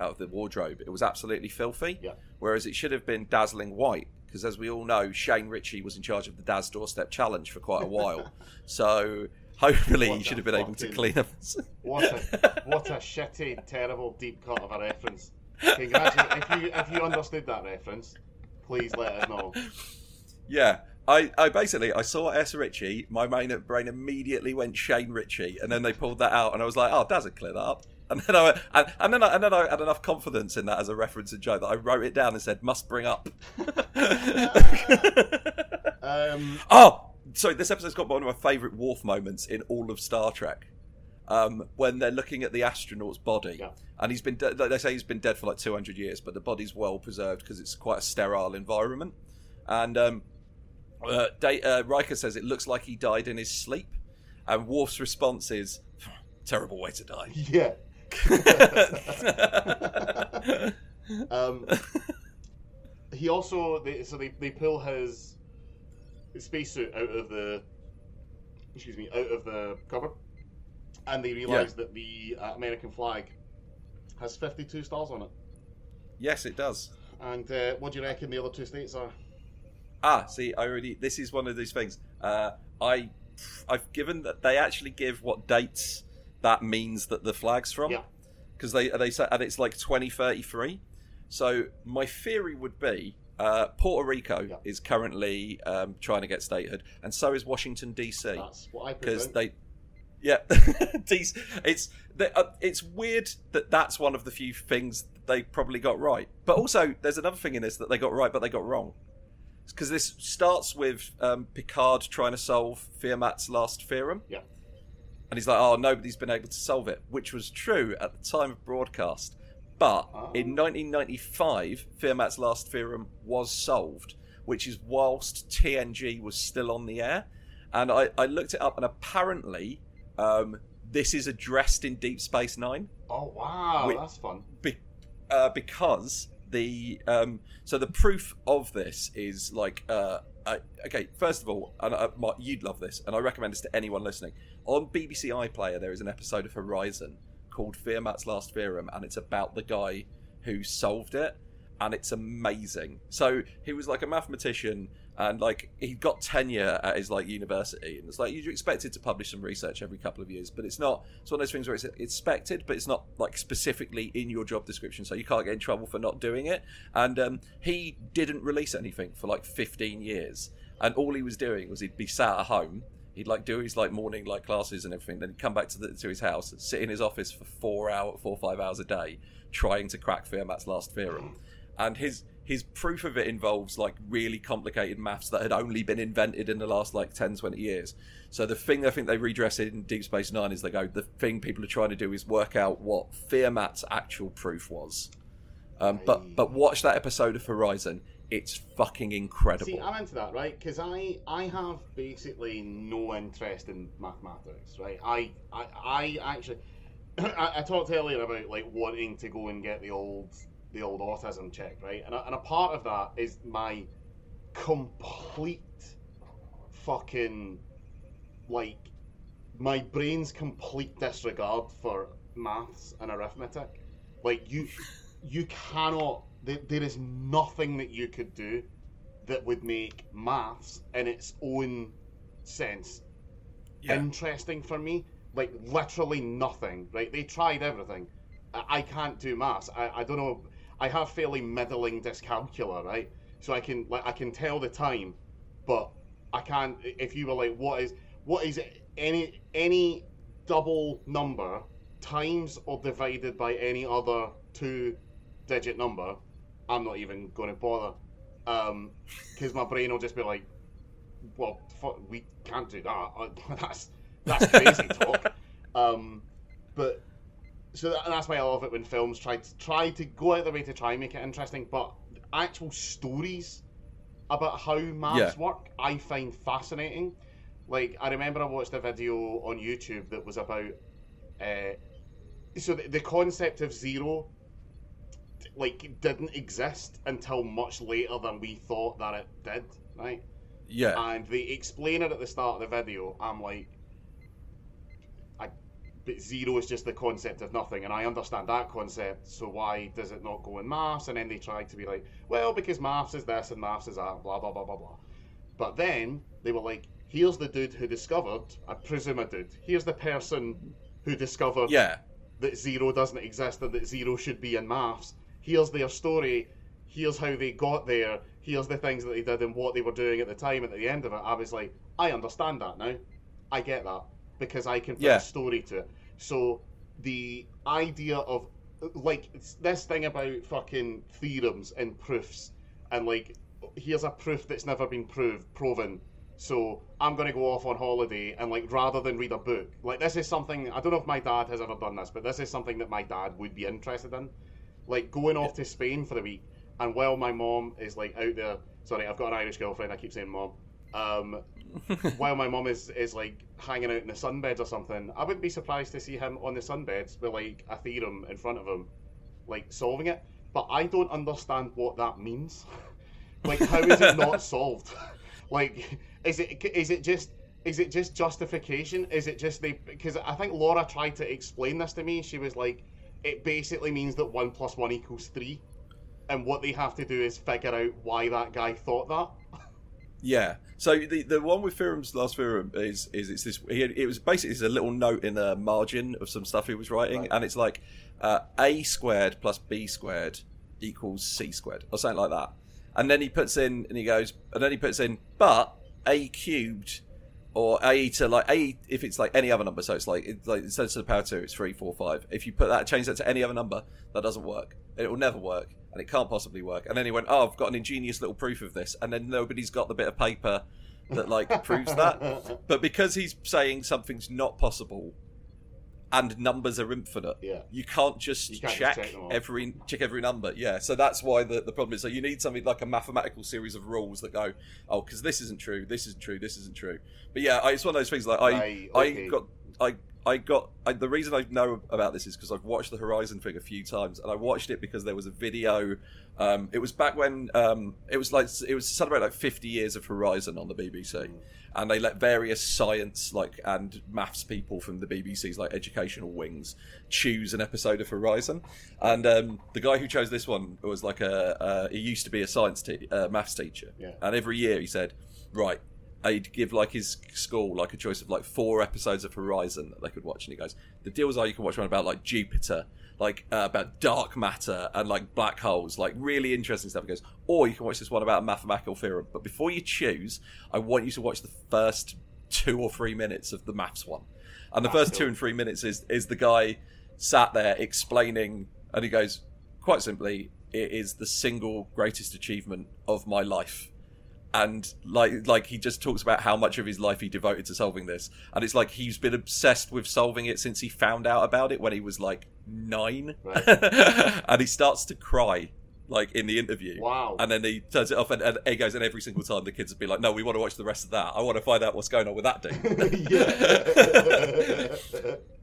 out of the wardrobe, it was absolutely filthy. Yeah. Whereas it should have been dazzling white, because as we all know, Shane Richie was in charge of the Daz Doorstep Challenge for quite a while. *laughs* so hopefully What he should have been able to clean up. *laughs* What a what a shitty, terrible deep cut of a reference. Congratulations! if you if you understood that reference, please let us know. Yeah. I, I basically I saw S Richey, my main brain immediately went Shane Richie, and then they pulled that out, and I was like, oh, would clear that up. And then I went, and, and then I, and then I had enough confidence in that as a reference and joke that I wrote it down and said must bring up. *laughs* Um, *laughs* oh, sorry, this episode's got one of my favourite Worf moments in all of Star Trek. Um, when they're looking at the astronaut's body, Yeah. and he's been de- they say he's been dead for like 200 years, but the body's well preserved because it's quite a sterile environment. And um, uh, Da- uh, Riker says it looks like he died in his sleep, and Worf's response is, "Terrible way to die." *laughs* yeah. *laughs* um, he also they, so they, they pull his spacesuit out of the excuse me out of the cupboard, and they realise that the uh, American flag has fifty two stars on it. yes, it does. And uh, what do you reckon the other two states are? Ah, see, I already. This is one of these things. Uh, I, I've given that they actually give what dates that means that the flag's from. Yeah. Because they they say and it's like twenty thirty three. So my theory would be uh, Puerto Rico Yeah. is currently um, trying to get statehood, and so is Washington DC That's what I because they. Yeah, *laughs* it's uh, it's weird that that's one of the few things they probably got right. But also, there's another thing in this that they got right, but they got wrong. Because this starts with um, Picard trying to solve Fermat's last theorem. Yeah. And he's like, oh, nobody's been able to solve it, which was true at the time of broadcast. But Oh. in 1995, Fermat's last theorem was solved, which is whilst TNG was still on the air. And I, I looked it up, and apparently, um, this is addressed in Deep Space Nine oh wow, Wait. that's fun. be- uh, because the um, so the proof of this is like uh, uh, okay. First of all, and uh, Mark, you'd love this, and I recommend this to anyone listening. On BBC iPlayer, there is an episode of Horizon called Fermat's Last Theorem, and it's about the guy who solved it, and it's amazing. So he was like a mathematician, and like he got tenure at his like university, and it's like you're expected to publish some research every couple of years, but it's not. It's one of those things where it's expected, but it's not like specifically in your job description, so you can't get in trouble for not doing it. And um, he didn't release anything for like 15 years, and all he was doing was he'd be sat at home. He'd like do his like morning like classes and everything. Then he'd come back to the, to his house, sit in his office for four hour, four or five hours a day, trying to crack Fermat's last theorem. And his his proof of it involves like really complicated maths that had only been invented in the last like 10, 20 years. So the thing I think they redress in Deep Space Nine is they go the thing people are trying to do is work out what Fermat's actual proof was. Um, but but watch that episode of Horizon. It's fucking incredible. See, I'm into that, right? Because I, I have basically no interest in mathematics, right? I, I, I actually, *clears throat* I, I talked earlier about like wanting to go and get the old, the old autism check, right? And a, and a part of that is my complete fucking like my brain's complete disregard for maths and arithmetic. Like you, *laughs* you cannot. There, there is nothing that you could do that would make maths in its own sense Yeah. interesting for me. Like literally nothing. Right? They tried everything. I, I can't do maths. I, I don't know. I have fairly middling dyscalculia, right? So I can like I can tell the time, but I can't. If you were like, what is what is any any double number times or divided by any other two digit number, I'm not even going to bother. Because my brain will just be like, well, fuck, we can't do that. *laughs* That's that's crazy talk. *laughs* Um, but so that, that's why I love it when films try to try to go out their way to try and make it interesting, but actual stories about how maths Yeah. work, I find fascinating. Like I remember I watched a video on YouTube that was about, uh, so the, the concept of zero, like didn't exist until much later than we thought that it did, right? Yeah. And they explain it at the start of the video. I'm like, but zero is just the concept of nothing, and I understand that concept. So why does it not go in maths? And then they try to be like, well, because maths is this and maths is that, blah blah blah blah blah. But then they were like, here's the dude who discovered, I presume a dude. Here's the person who discovered Yeah. that zero doesn't exist and that zero should be in maths. Here's their story. Here's how they got there. Here's the things that they did and what they were doing at the time. And at the end of it, I was like, I understand that now. I get that because I can put Yeah. a story to it. So the idea of like it's this thing about fucking theorems and proofs and like here's a proof that's never been proved proven so i'm going to go off on holiday and like rather than read a book like this is something i don't know if my dad has ever done this but this is something that my dad would be interested in like going off to spain for the week and while my mom is like out there sorry i've got an irish girlfriend i keep saying mom um *laughs* while my mum is is like hanging out in the sunbeds or something, I wouldn't be surprised to see him on the sunbeds with like a theorem in front of him, like solving it. But I don't understand what that means. *laughs* like, how is it not *laughs* solved? like, is it is it just is it just justification? Is it just they? Because I think Laura tried to explain this to me. She was like, it basically means that one plus one equals three, and what they have to do is figure out why that guy thought that. Yeah. So the the one with Theorem's last theorem is is it's this. He, it was basically it's a little note in the margin of some stuff he was writing, Right. and it's like uh, a squared plus b squared equals c squared or something like that. And then he puts in and he goes, and then he puts in, but a cubed or a to like a if it's like any other number. So it's like it's like instead of to the power two, it's three, four, five. If you put that change that to any other number, that doesn't work. It will never work, and it can't possibly work. And then he went, oh, I've got an ingenious little proof of this, and then nobody's got the bit of paper that like *laughs* proves that. But because he's saying something's not possible, and numbers are infinite, Yeah. you can't just You can't just check, check them all. every check every number. Yeah, so that's why the, the problem is. So you need something like a mathematical series of rules that go, oh, because this isn't true, this isn't true, this isn't true. But yeah, I, it's one of those things. Like I, Right, okay. I got, I. I got I, the reason I know about this is because I've watched the Horizon thing a few times, and I watched it because there was a video. Um, it was back when um, it was like it was celebrate like 50 years of Horizon on the BBC, and they let various science like and maths people from the BBC's like educational wings choose an episode of Horizon, and um, the guy who chose this one was like a uh, he used to be a science te- uh, maths teacher, Yeah. and every year he said, right. I'd give like his school like a choice of like four episodes of Horizon that they could watch, and he goes, "The deals are you can watch one about like Jupiter, like uh, about dark matter and like black holes, like really interesting stuff." He goes, "Or you can watch this one about a mathematical theorem, but before you choose, I want you to watch the first two or three minutes of the maths one." And the That's first two and three minutes is is the guy sat there explaining, and he goes, quite simply, "It is the single greatest achievement of my life." And like like he just talks about how much of his life he devoted to solving this and it's like he's been obsessed with solving it since he found out about it when he was like nine Right. *laughs* and he starts to cry like in the interview Wow. and then he turns it off and, and he goes and every single time the kids would be like no we want to watch the rest of that i want to find out what's going on with that dude yeah. *laughs* *laughs*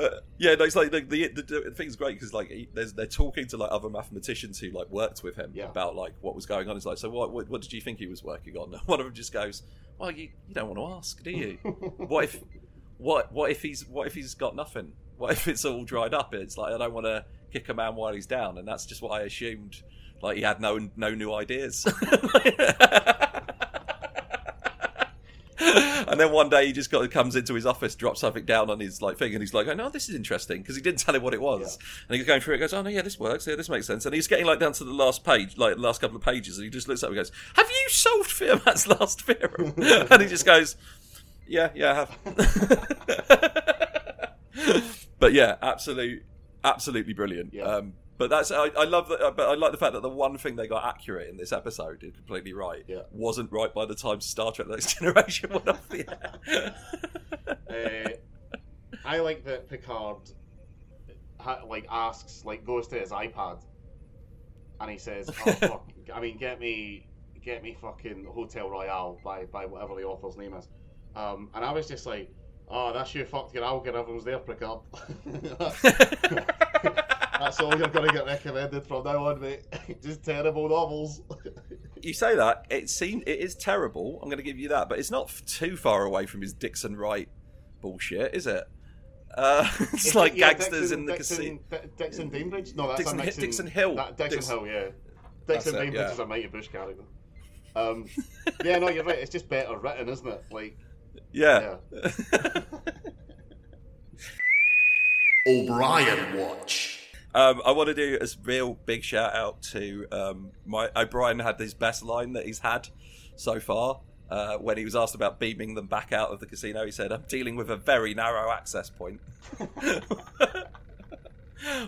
but yeah, no, it's like the the, the, the thing's great because like he, there's, they're talking to like other mathematicians who like worked with him Yeah. about like what was going on. It's like, so what, what what did you think he was working on? *laughs* One of them just goes, well, you, you don't want to ask, do you? *laughs* what if what what if he's what if he's got nothing? What if it's all dried up? It's like I don't want to kick a man while he's down, and that's just what I assumed. Like he had no no new ideas. *laughs* And then one day he just got, comes into his office, drops something down on his like thing, and he's like, "Oh no, this is interesting," because he didn't tell him what it was. And he's going through it, goes, "Oh no, yeah, this works. Yeah, this makes sense." And he's getting like down to the last page, like the last couple of pages, and he just looks up and goes, "Have you solved Fermat's *laughs* last theorem?" *laughs* and he just goes, "Yeah, yeah, I have." *laughs* but yeah, absolute, absolutely brilliant. Yeah. Um, but that's I, I love that. But I like the fact that the one thing they got accurate in this episode, is completely right, Yeah. wasn't right by the time Star Trek: The Next Generation *laughs* went off the air. Uh, I like that Picard ha- like asks, like goes to his iPad, and he says, oh, *laughs* fuck, "I mean, get me, get me fucking Hotel Royale by by whatever the author's name is. Um, and I was just like, oh, that's you fucked your algorithms there, Picard. *laughs* that's all you're gonna get recommended from now on, mate. *laughs* just terrible novels. *laughs* you say that it seems it is terrible. I'm going to give you that, but it's not too far away from his Dixon Wright bullshit, is it? Uh, *laughs* it's Is like it- yeah, gangsters Dixon, in the Dixon, casino. D- Dixon Bainbridge? No, that's Dixon a Hi- Nixon, Dixon Hill. That, Dixon, Dixon- Hill, yeah. Dixon it, Bainbridge yeah. is a Mighty Boosh character. Um, yeah, no, you're right. It's just better written, isn't it? Like, Yeah. O'Brien Watch. Um, I want to do a real big shout out to um, my O'Brien had his best line that he's had so far. Uh, when he was asked about beaming them back out of the casino, he said, "I'm dealing with a very narrow access point." *laughs*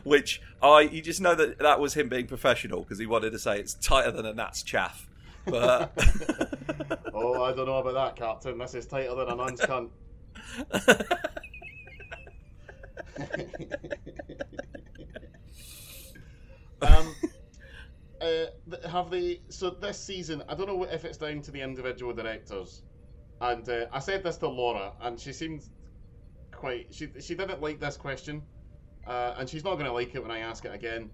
Which I, you just know that that was him being professional because he wanted to say it's tighter than a gnat's chaff. But *laughs* *laughs* oh, I don't know about that, Captain. This is tighter than a nun's cunt. Um, *laughs* uh, have they? So this season, I don't know if it's down to the individual directors. And uh, I said this to Laura, and she seemed quite. She she didn't like this question, uh, and she's not going to like it when I ask it again.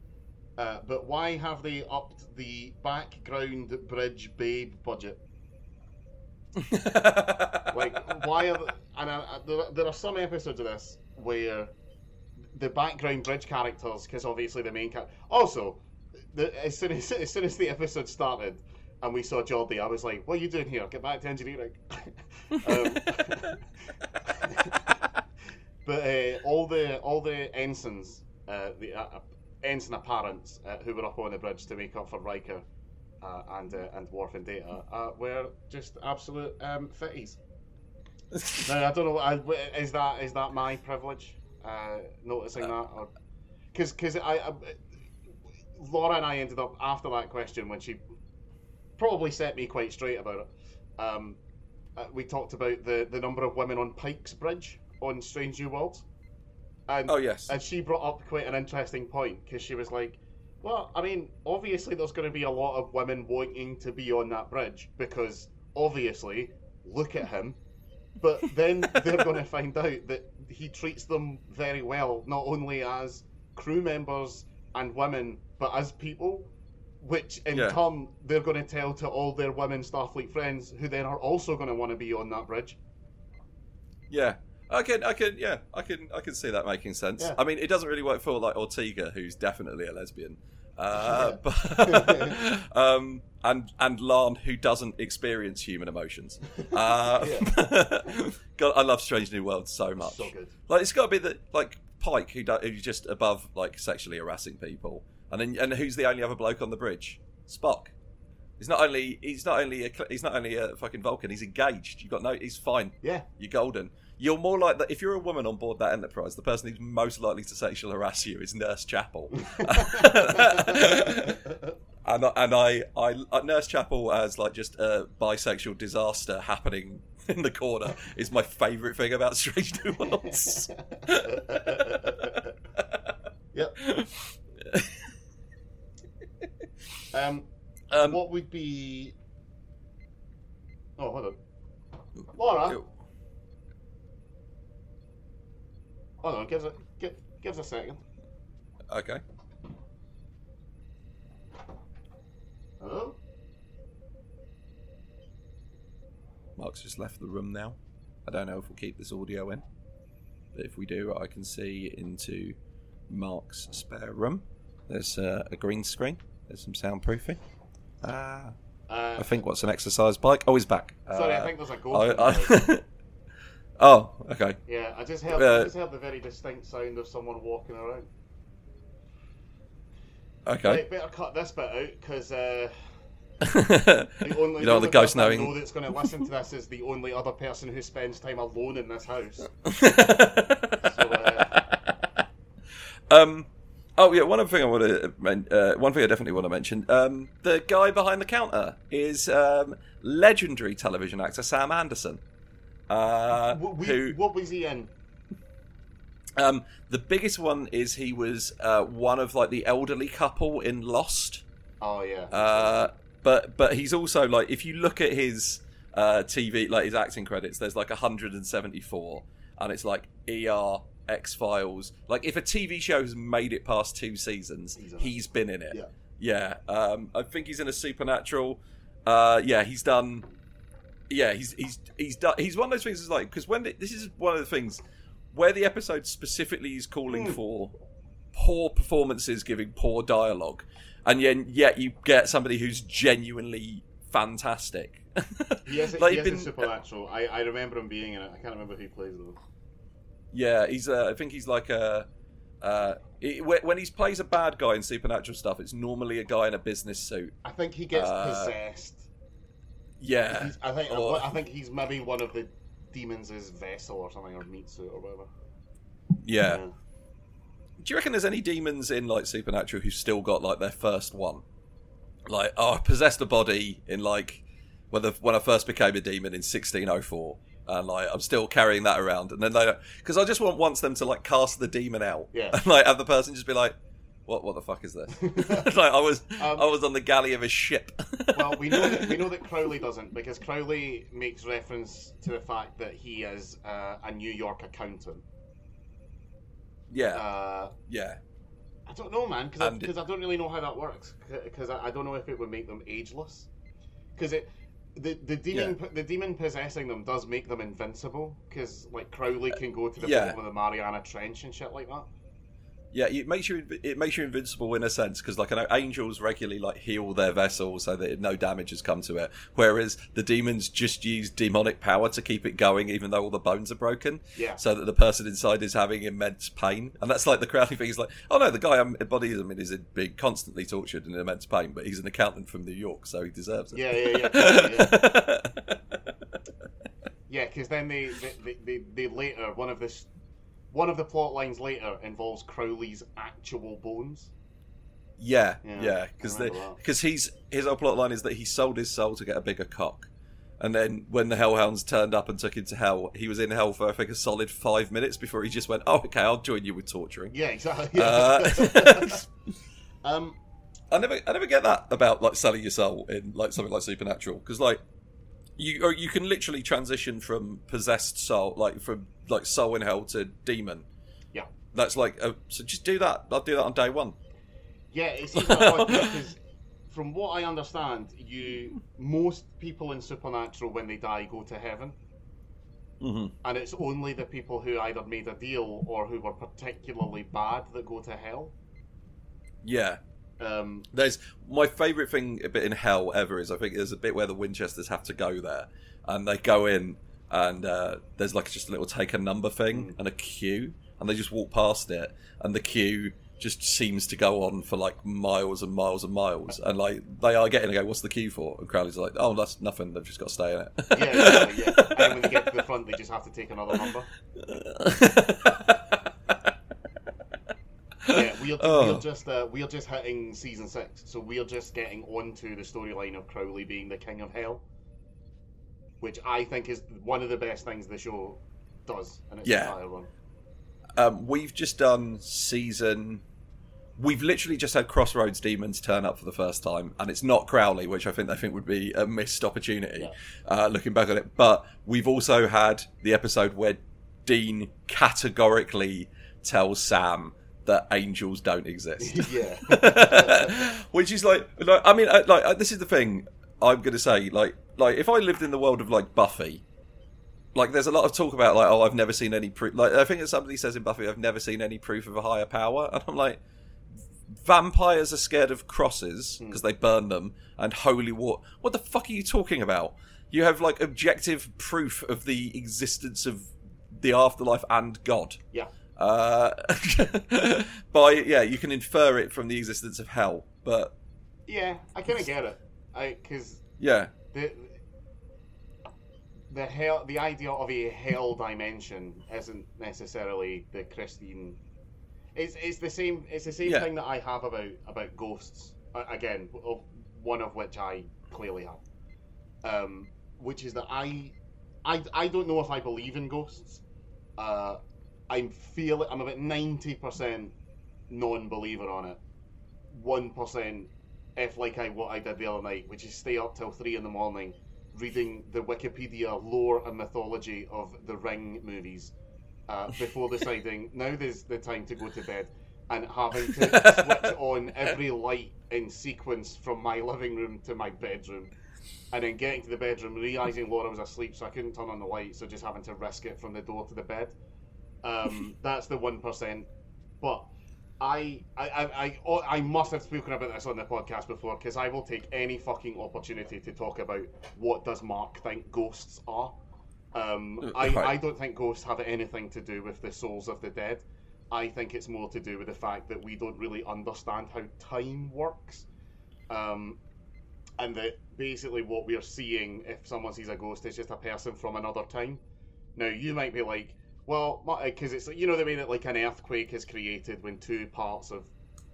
Uh, but why have they upped the background bridge babe budget? *laughs* Like, why are and I, I, there, there are some episodes of this where the background bridge characters, because obviously the main character. Also, the, as soon as *laughs* as soon as the episode started and we saw Geordi, I was like, "What are you doing here? Get back to engineering." *laughs* um, *laughs* but uh, all the all the ensigns, uh, the uh, uh, ensign apparents uh, who were up on the bridge to make up for Riker uh, and uh, and Worf and Data uh, were just absolute um, fitties. now, I don't know. I, is that is that my privilege? Uh, noticing that, or because because I, I Laura and I ended up after that question when she probably set me quite straight about it. Um, uh, we talked about the the number of women on Pike's Bridge on Strange New Worlds, and oh yes, and she brought up quite an interesting point because she was like, "Well, I mean, obviously there's going to be a lot of women wanting to be on that bridge because obviously, look at him." But then *laughs* they're going to find out that he treats them very well, not only as crew members and women, but as people. Which in Yeah. turn they're going to tell to all their women Starfleet friends, who then are also going to want to be on that bridge. yeah. I can, I can, yeah, I can, I can see that making sense. Yeah. I mean, it doesn't really work for like Ortega, who's definitely a lesbian, uh, *laughs* but, *laughs* um, and and La'an, who doesn't experience human emotions. *laughs* Uh, God, I love Strange New Worlds so much. So good. Like, it's got to be the like Pike, who do, who's just above like sexually harassing people, and then and who's the only other bloke on the bridge? Spock. He's not only he's not only a, he's not only a fucking Vulcan. He's engaged. You got no. He's fine. Yeah. You're golden. You're more like that. If you're a woman on board that Enterprise, the person who's most likely to sexual harass you is Nurse Chapel. *laughs* *laughs* and I- and I, I uh, Nurse Chapel as like just a bisexual disaster happening *laughs* in the corner is my favourite thing about Strange New Worlds. yep. Um, Um, what would be? Oh, hold on, Laura. Hold on, give us a give, give us a second. okay. Hello. Mark's just left the room now. I don't know if we'll keep this audio in, but if we do, I can see into Mark's spare room. There's uh, a green screen. There's some soundproofing. Uh, Uh, I think what's an exercise bike? Oh, he's back. sorry, Uh, I think there's a ghost. *laughs* I, in the house. I, oh, okay. yeah, I just heard. uh, I just heard the very distinct sound of someone walking around. Okay. Right, better cut this bit out because uh, *laughs* the only you want the ghost knowing. know that's going to listen to this is the only other person who spends time alone in this house. *laughs* So, uh, um. Oh yeah, one other thing I want to uh, one thing I definitely want to mention. Um, the guy behind the counter is um, legendary television actor Sam Anderson. Uh, w- we, who what was he in? um, the biggest one is he was uh, one of like the elderly couple in Lost. Oh yeah. Uh, but but he's also like if you look at his uh, TV like his acting credits, there's like 174, and it's like ER, X Files. Like if a TV show has made it past two seasons, He's he's, been in it. Yeah. Yeah, um, I think he's in a Supernatural. Uh, yeah, he's done. Yeah, he's he's he's done. He's one of those things. Is like because when the, this is one of the things where the episode specifically is calling Hmm. for poor performances, giving poor dialogue, and yet yet you get somebody who's genuinely fantastic. *laughs* He is, Like, been- supernatural. I, I remember him being in it. I can't remember who he plays though. Yeah, he's. Uh, I think he's like a. Uh, wh- when he plays a bad guy in supernatural stuff, it's normally a guy in a business suit. I think he gets Uh, possessed. Yeah, He's, I think Or- I think he's maybe one of the demons' vessel or something, or meat suit or whatever. yeah. Do you reckon there's any demons in like Supernatural who've still got like their first one? Like, oh, I possessed a body in like when the, when I first became a demon in 1604, and like I'm still carrying that around. And then they because I just want once them to like cast the demon out, Yeah. *laughs* and like have the person just be like, what what the fuck is this? *laughs* *laughs* like I was Um, I was on the galley of a ship. *laughs* well, we know that we know that Crowley doesn't because Crowley makes reference to the fact that he is uh, a New York accountant. yeah, Uh, yeah. I don't know, man, because And- I, don't really know how that works. Because I, I don't know if it would make them ageless. Because it, the the demon the demon possessing them does make them invincible. Because like Crowley can go to the Yeah. bottom of the Mariana Trench and shit like that. Yeah, it makes you it makes you invincible in a sense because like I know angels regularly like heal their vessel so that no damage has come to it, whereas the demons just use demonic power to keep it going even though all the bones are broken. Yeah. So that the person inside is having immense pain, and that's like the Crowley thing. Is like, oh no, the guy I'm bodies him in is being constantly tortured and in immense pain, but he's an accountant from New York, so he deserves it. Yeah, yeah, yeah. *laughs* yeah. Yeah, because then they they, they, they they later one of this one of the plot lines later involves Crowley's actual bones. Yeah, Yeah, yeah, because that. because he's his whole plot line is that he sold his soul to get a bigger cock, and then when the Hellhounds turned up and took him to hell, he was in hell for I think a solid five minutes before he just went, "Oh, okay, I'll join you with torturing." Yeah, exactly. Yeah. Uh, um, *laughs* *laughs* I never, I never get that about like selling your soul in like something like Supernatural because like you or you can literally transition from possessed soul, like from like soul in hell to demon. Yeah. that's like a, so. Just do that. I'll do that on day one. yeah, it's it's odd because from what I understand, you most people in Supernatural when they die go to heaven. Mm-hmm. and it's only the people who either made a deal or who were particularly bad that go to hell. Yeah. Um, There's my favourite thing a bit in hell ever is I think there's a bit where the Winchesters have to go there, and they go in and uh, there's like just a little take a number thing and a queue, and they just walk past it, and the queue just seems to go on for like miles and miles and miles, and like they are getting to go, what's the queue for? And Crowley's like, oh, that's nothing. They've just got to stay in it. yeah, exactly, yeah. *laughs* And when they get to the front, they just have to take another number. *laughs* Yeah, we're, *laughs* Oh. we're just uh, we're just hitting season six, so we're just getting onto the storyline of Crowley being the king of hell, which I think is one of the best things the show does in its Yeah. entire run. Um, we've just done season. We've literally just had Crossroads Demons turn up for the first time, and it's not Crowley, which I think they think would be a missed opportunity. Yeah. Uh, looking back on it, but we've also had the episode where Dean categorically tells Sam that angels don't exist. *laughs* yeah, *laughs* which is like, like I mean, uh, like uh, this is the thing I'm gonna say. Like, like if I lived in the world of like Buffy, like there's a lot of talk about like, oh, I've never seen any proof. Like I think that somebody says in Buffy, I've never seen any proof of a higher power, and I'm like, vampires are scared of crosses because they burn them, and holy war. What the fuck are you talking about? You have like objective proof of the existence of the afterlife and God. yeah. Uh, *laughs* by yeah, you can infer it from the existence of hell, but Yeah, I kind of get it. I because yeah, the the hell the idea of a hell dimension isn't necessarily the Christian. It's it's the same it's the same Yeah. thing that I have about about ghosts. Again, one of which I clearly have, um, which is that I, I I don't know if I believe in ghosts. Uh, I'm feel I'm about ninety percent non-believer on it. One percent if like I what I did the other night, which is stay up till three in the morning, reading the Wikipedia lore and mythology of the Ring movies uh, before deciding *laughs* now there's the time to go to bed, and having to switch *laughs* on every light in sequence from my living room to my bedroom. And then getting to the bedroom, realizing Laura was asleep, so I couldn't turn on the light, so just having to risk it from the door to the bed. Um, that's the one percent. But I, I, I, I, oh, I must have spoken about this on the podcast before because I will take any fucking opportunity to talk about what does Mark think ghosts are. Um, I, I don't think ghosts have anything to do with the souls of the dead. I think it's more to do with the fact that we don't really understand how time works. Um, and that basically what we are seeing if someone sees a ghost is just a person from another time. Now you might be like, well, because it's you know the way that like an earthquake is created when two parts of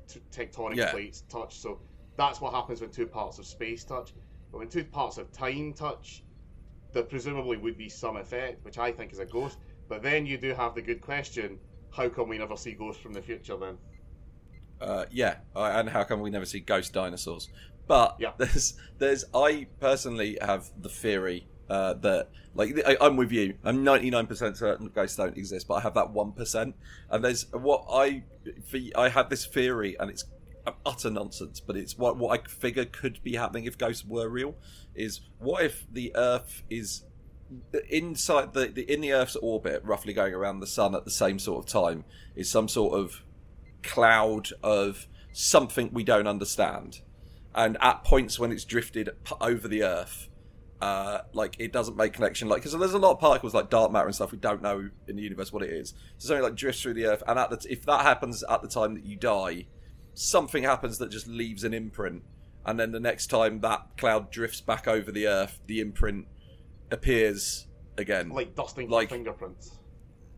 t- tectonic Yeah. plates touch. So that's what happens when two parts of space touch. But when two parts of time touch, there presumably would be some effect, which I think is a ghost. But then you do have the good question: How come we never see ghosts from the future then? Uh, yeah, and how come we never see ghost dinosaurs? But Yeah. there's, there's, I personally have the theory uh, that, like, I, I'm with you. I'm 99% certain ghosts don't exist, but I have that one percent. And there's what I, I have this theory, and it's utter nonsense, but it's what what I figure could be happening if ghosts were real. Is what if the Earth is inside the, the in the Earth's orbit, roughly going around the sun at the same sort of time, is some sort of cloud of something we don't understand. And at points when it's drifted over the Earth, uh, like it doesn't make connection. Like because there's a lot of particles like dark matter and stuff we don't know in the universe what it is. So something like drifts through the Earth, and at the t- if that happens at the time that you die, something happens that just leaves an imprint. And then the next time that cloud drifts back over the Earth, the imprint appears again. Like dusting Like- fingerprints.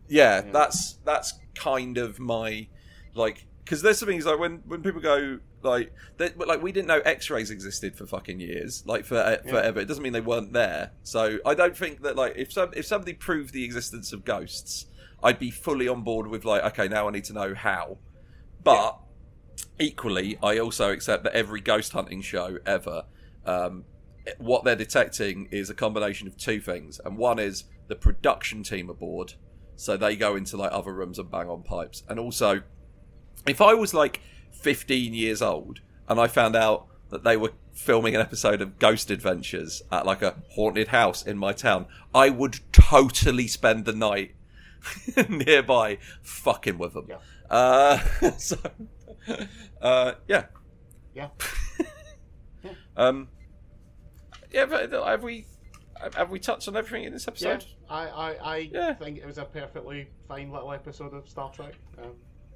Yeah, Yeah. that's that's kind of my like because there's some things like when when people go like that, like we didn't know X-rays existed for fucking years, like for uh, forever. It doesn't mean they weren't there. So I don't think that like if some if somebody proved the existence of ghosts, I'd be fully on board with like okay now I need to know how. But equally, I also accept that every ghost hunting show ever. Um, what they're detecting is a combination of two things, and one is the production team aboard, so they go into like other rooms and bang on pipes, and also, if I was like 15 years old and I found out that they were filming an episode of Ghost Adventures at like a haunted house in my town, I would totally spend the night *laughs* nearby fucking with them. Yeah. Uh, *laughs* so, uh, yeah. Yeah. *laughs* Um, yeah, but have we have we touched on everything in this Yeah, episode? I, I, I Yeah. think it was a perfectly fine little episode of Star Trek. Um,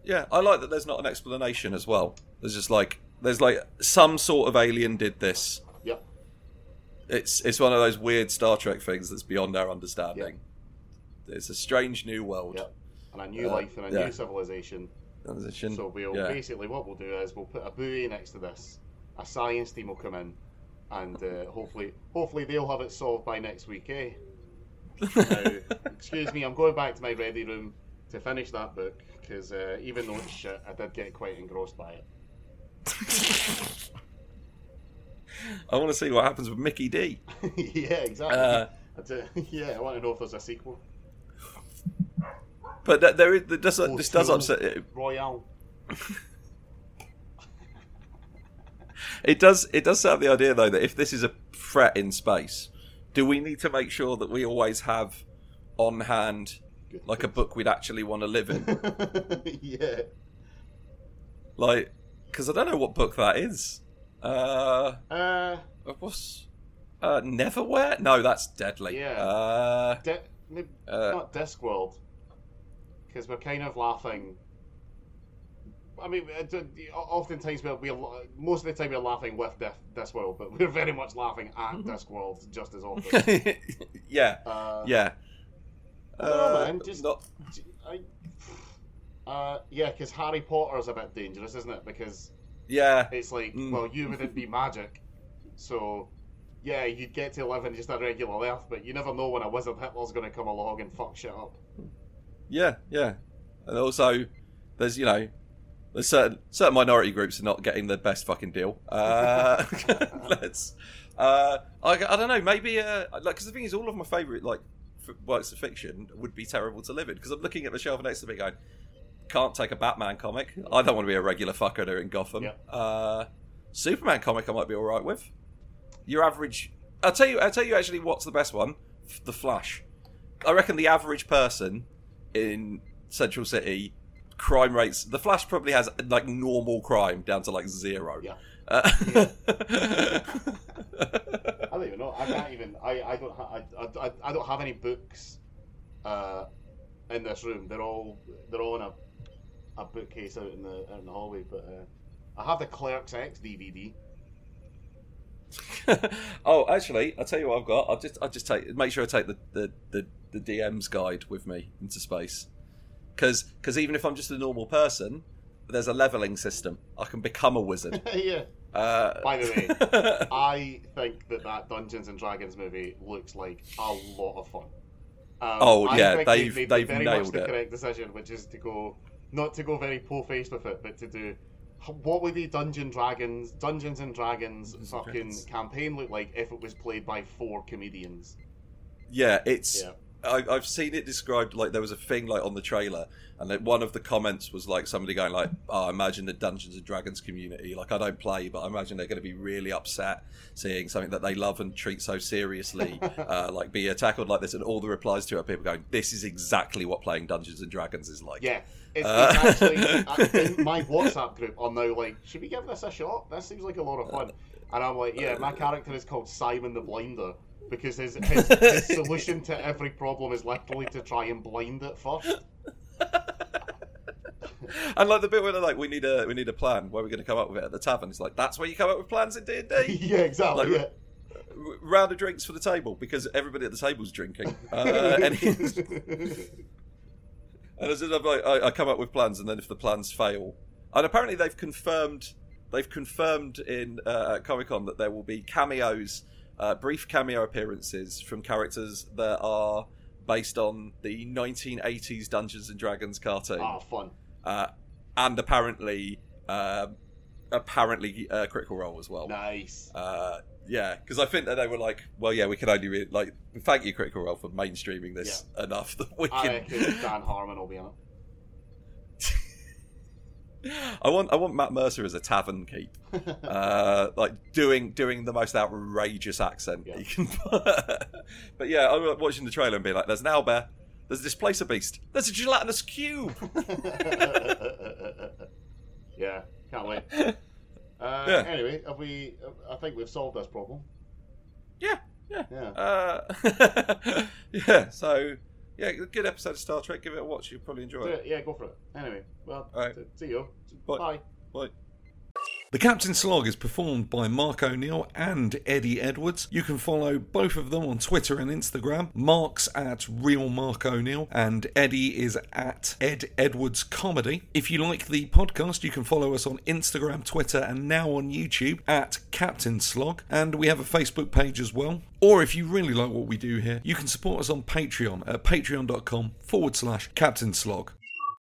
Yeah, I like that. There's not an explanation as well. There's just like there's like some sort of alien did this. Yeah. It's it's one of those weird Star Trek things that's beyond our understanding. Yeah. It's a strange new world. Yeah. And a new Uh, life and a yeah. new civilization. Transition. So we'll yeah. basically what we'll do is we'll put a buoy next to this. A science team will come in, and uh, hopefully, hopefully they'll have it solved by next week, eh? *laughs* Now, excuse me, I'm going back to my ready room to finish that book because uh, even though it's shit, I did get quite engrossed by it. I want to see what happens with Mickey D. *laughs* yeah, exactly. Uh, That's *laughs* it. yeah, I want to know if there's a sequel. But th- there is there does, Or this does upset. Royale. *laughs* It does. It does set up the idea though that if this is a threat in space, do we need to make sure that we always have on hand. Like a book we'd actually want to live in? *laughs* yeah. like, because I don't know what book that is. Uh, Uh, what's uh, Neverwhere? No, that's deadly. Yeah. Uh, maybe Uh, not Discworld, because we're kind of laughing. I mean, uh, oftentimes we're, we're most of the time we're laughing with Dis- Discworld, but we're very much laughing at Discworld just as often. *laughs* yeah. Uh, Yeah. Know, Uh, man, just- not- I, uh, yeah, because Harry Potter is a bit dangerous, isn't it? Because yeah. it's like, Mm. well, you wouldn't be magic, so yeah, you'd get to live in just a regular Earth, but you never know when a wizard Hitler's going to come along and fuck shit up. Yeah, yeah. And also, there's, you know, There's certain certain minority groups are not getting the best fucking deal. Uh, *laughs* *laughs* let's. Uh, I, I don't know. Maybe uh, like because the thing is, all of my favorite like f- works of fiction would be terrible to live in. Because I'm looking at the shelf next to me, going, can't take a Batman comic. I don't want to be a regular fucker in Gotham. Yeah. Uh, Superman comic, I might be all right with. Your average. I'll tell you. I'll tell you actually what's the best one. The Flash. I reckon the average person in Central City crime rates. The Flash probably has like normal crime down to like zero. Yeah. Uh, *laughs* I don't even know. I can't even. I, I don't. Ha- I, I, I don't have any books uh, in this room. They're all they're all in a, a bookcase out in the out in the hallway. But uh, I have the Clerks X DVD. *laughs* oh, actually, I'll tell you what I've got. I'll just, I'll just take, make sure I take the, the, the, the DM's guide with me into space, because because even if I'm just a normal person, there's a leveling system. I can become a wizard. *laughs* yeah. Uh, By the way, *laughs* I think that that Dungeons and Dragons movie looks like a lot of fun. Um, Oh, I yeah, think they've- made they've very much the it. correct decision, which is to go not to go very po-faced with it, but to do what would the Dungeon Dragons, Dungeons and Dragons Dungeons and fucking Dragons. campaign look like if it was played by four comedians? yeah, it's. Yeah. I, I've seen it described like there was a thing like on the trailer, and that one of the comments was like somebody going like, "Oh, I imagine the Dungeons and Dragons community. Like, I don't play, but I imagine they're going to be really upset seeing something that they love and treat so seriously, *laughs* uh, like be tackled like this." And all the replies to it are people going, "This is exactly what playing Dungeons and Dragons is like." Yeah. It's, Uh. it's actually *laughs* my WhatsApp group. I'm now like, should we give this a shot? This seems like a lot of fun. And I'm like, yeah, my character is called Simon the Blinder because his his, his *laughs* solution to every problem is literally to try and blind it first. And like the bit where they're like, "We need a we need a plan. Where we're we going to come up with it at the tavern?" It's like that's where you come up with plans in D and D. *laughs* yeah, exactly. Like, yeah. Round of drinks for the table because everybody at the table's drinking. *laughs* Uh, and, *laughs* and as I'm like, I, I come up with plans, and then if the plans fail, and apparently they've confirmed they've confirmed in uh, Comic Con that there will be cameos, uh, brief cameo appearances from characters that are based on the 1980s Dungeons and Dragons cartoon Ah, fun. Uh, and apparently, um apparently, uh, Critical Role as well. Nice. Uh, yeah, because I think that they were like, well, yeah, we can only re- like thank you, Critical Role, for mainstreaming this enough that we I can. reckon Dan Harmon will be in it. *laughs* I want I want Matt Mercer as a tavern keep, *laughs* uh, like doing doing the most outrageous accent Yeah. he can. *laughs* but yeah, I'm watching the trailer and being like, "There's an owlbear, there's a displacer beast, there's a gelatinous cube." *laughs* yeah, can't wait. *laughs* Uh, Yeah. Anyway, have we? I think we've solved this problem. yeah, yeah. Yeah. Uh, *laughs* yeah, so yeah, good episode of Star Trek. Give it a watch. You'll probably enjoy it. it. Yeah, go for it. Anyway, well, right. see you. Bye. Bye. Bye. The Captain Slog is performed by Mark O'Neill and Eddie Edwards. You can follow both of them on Twitter and Instagram. Mark's at Real Mark O'Neill and Eddie is at Ed Edwards Comedy. If you like the podcast, you can follow us on Instagram, Twitter, and now on YouTube at Captain Slog. And we have a Facebook page as well. Or if you really like what we do here, you can support us on Patreon at patreon.com forward slash Captain Slog.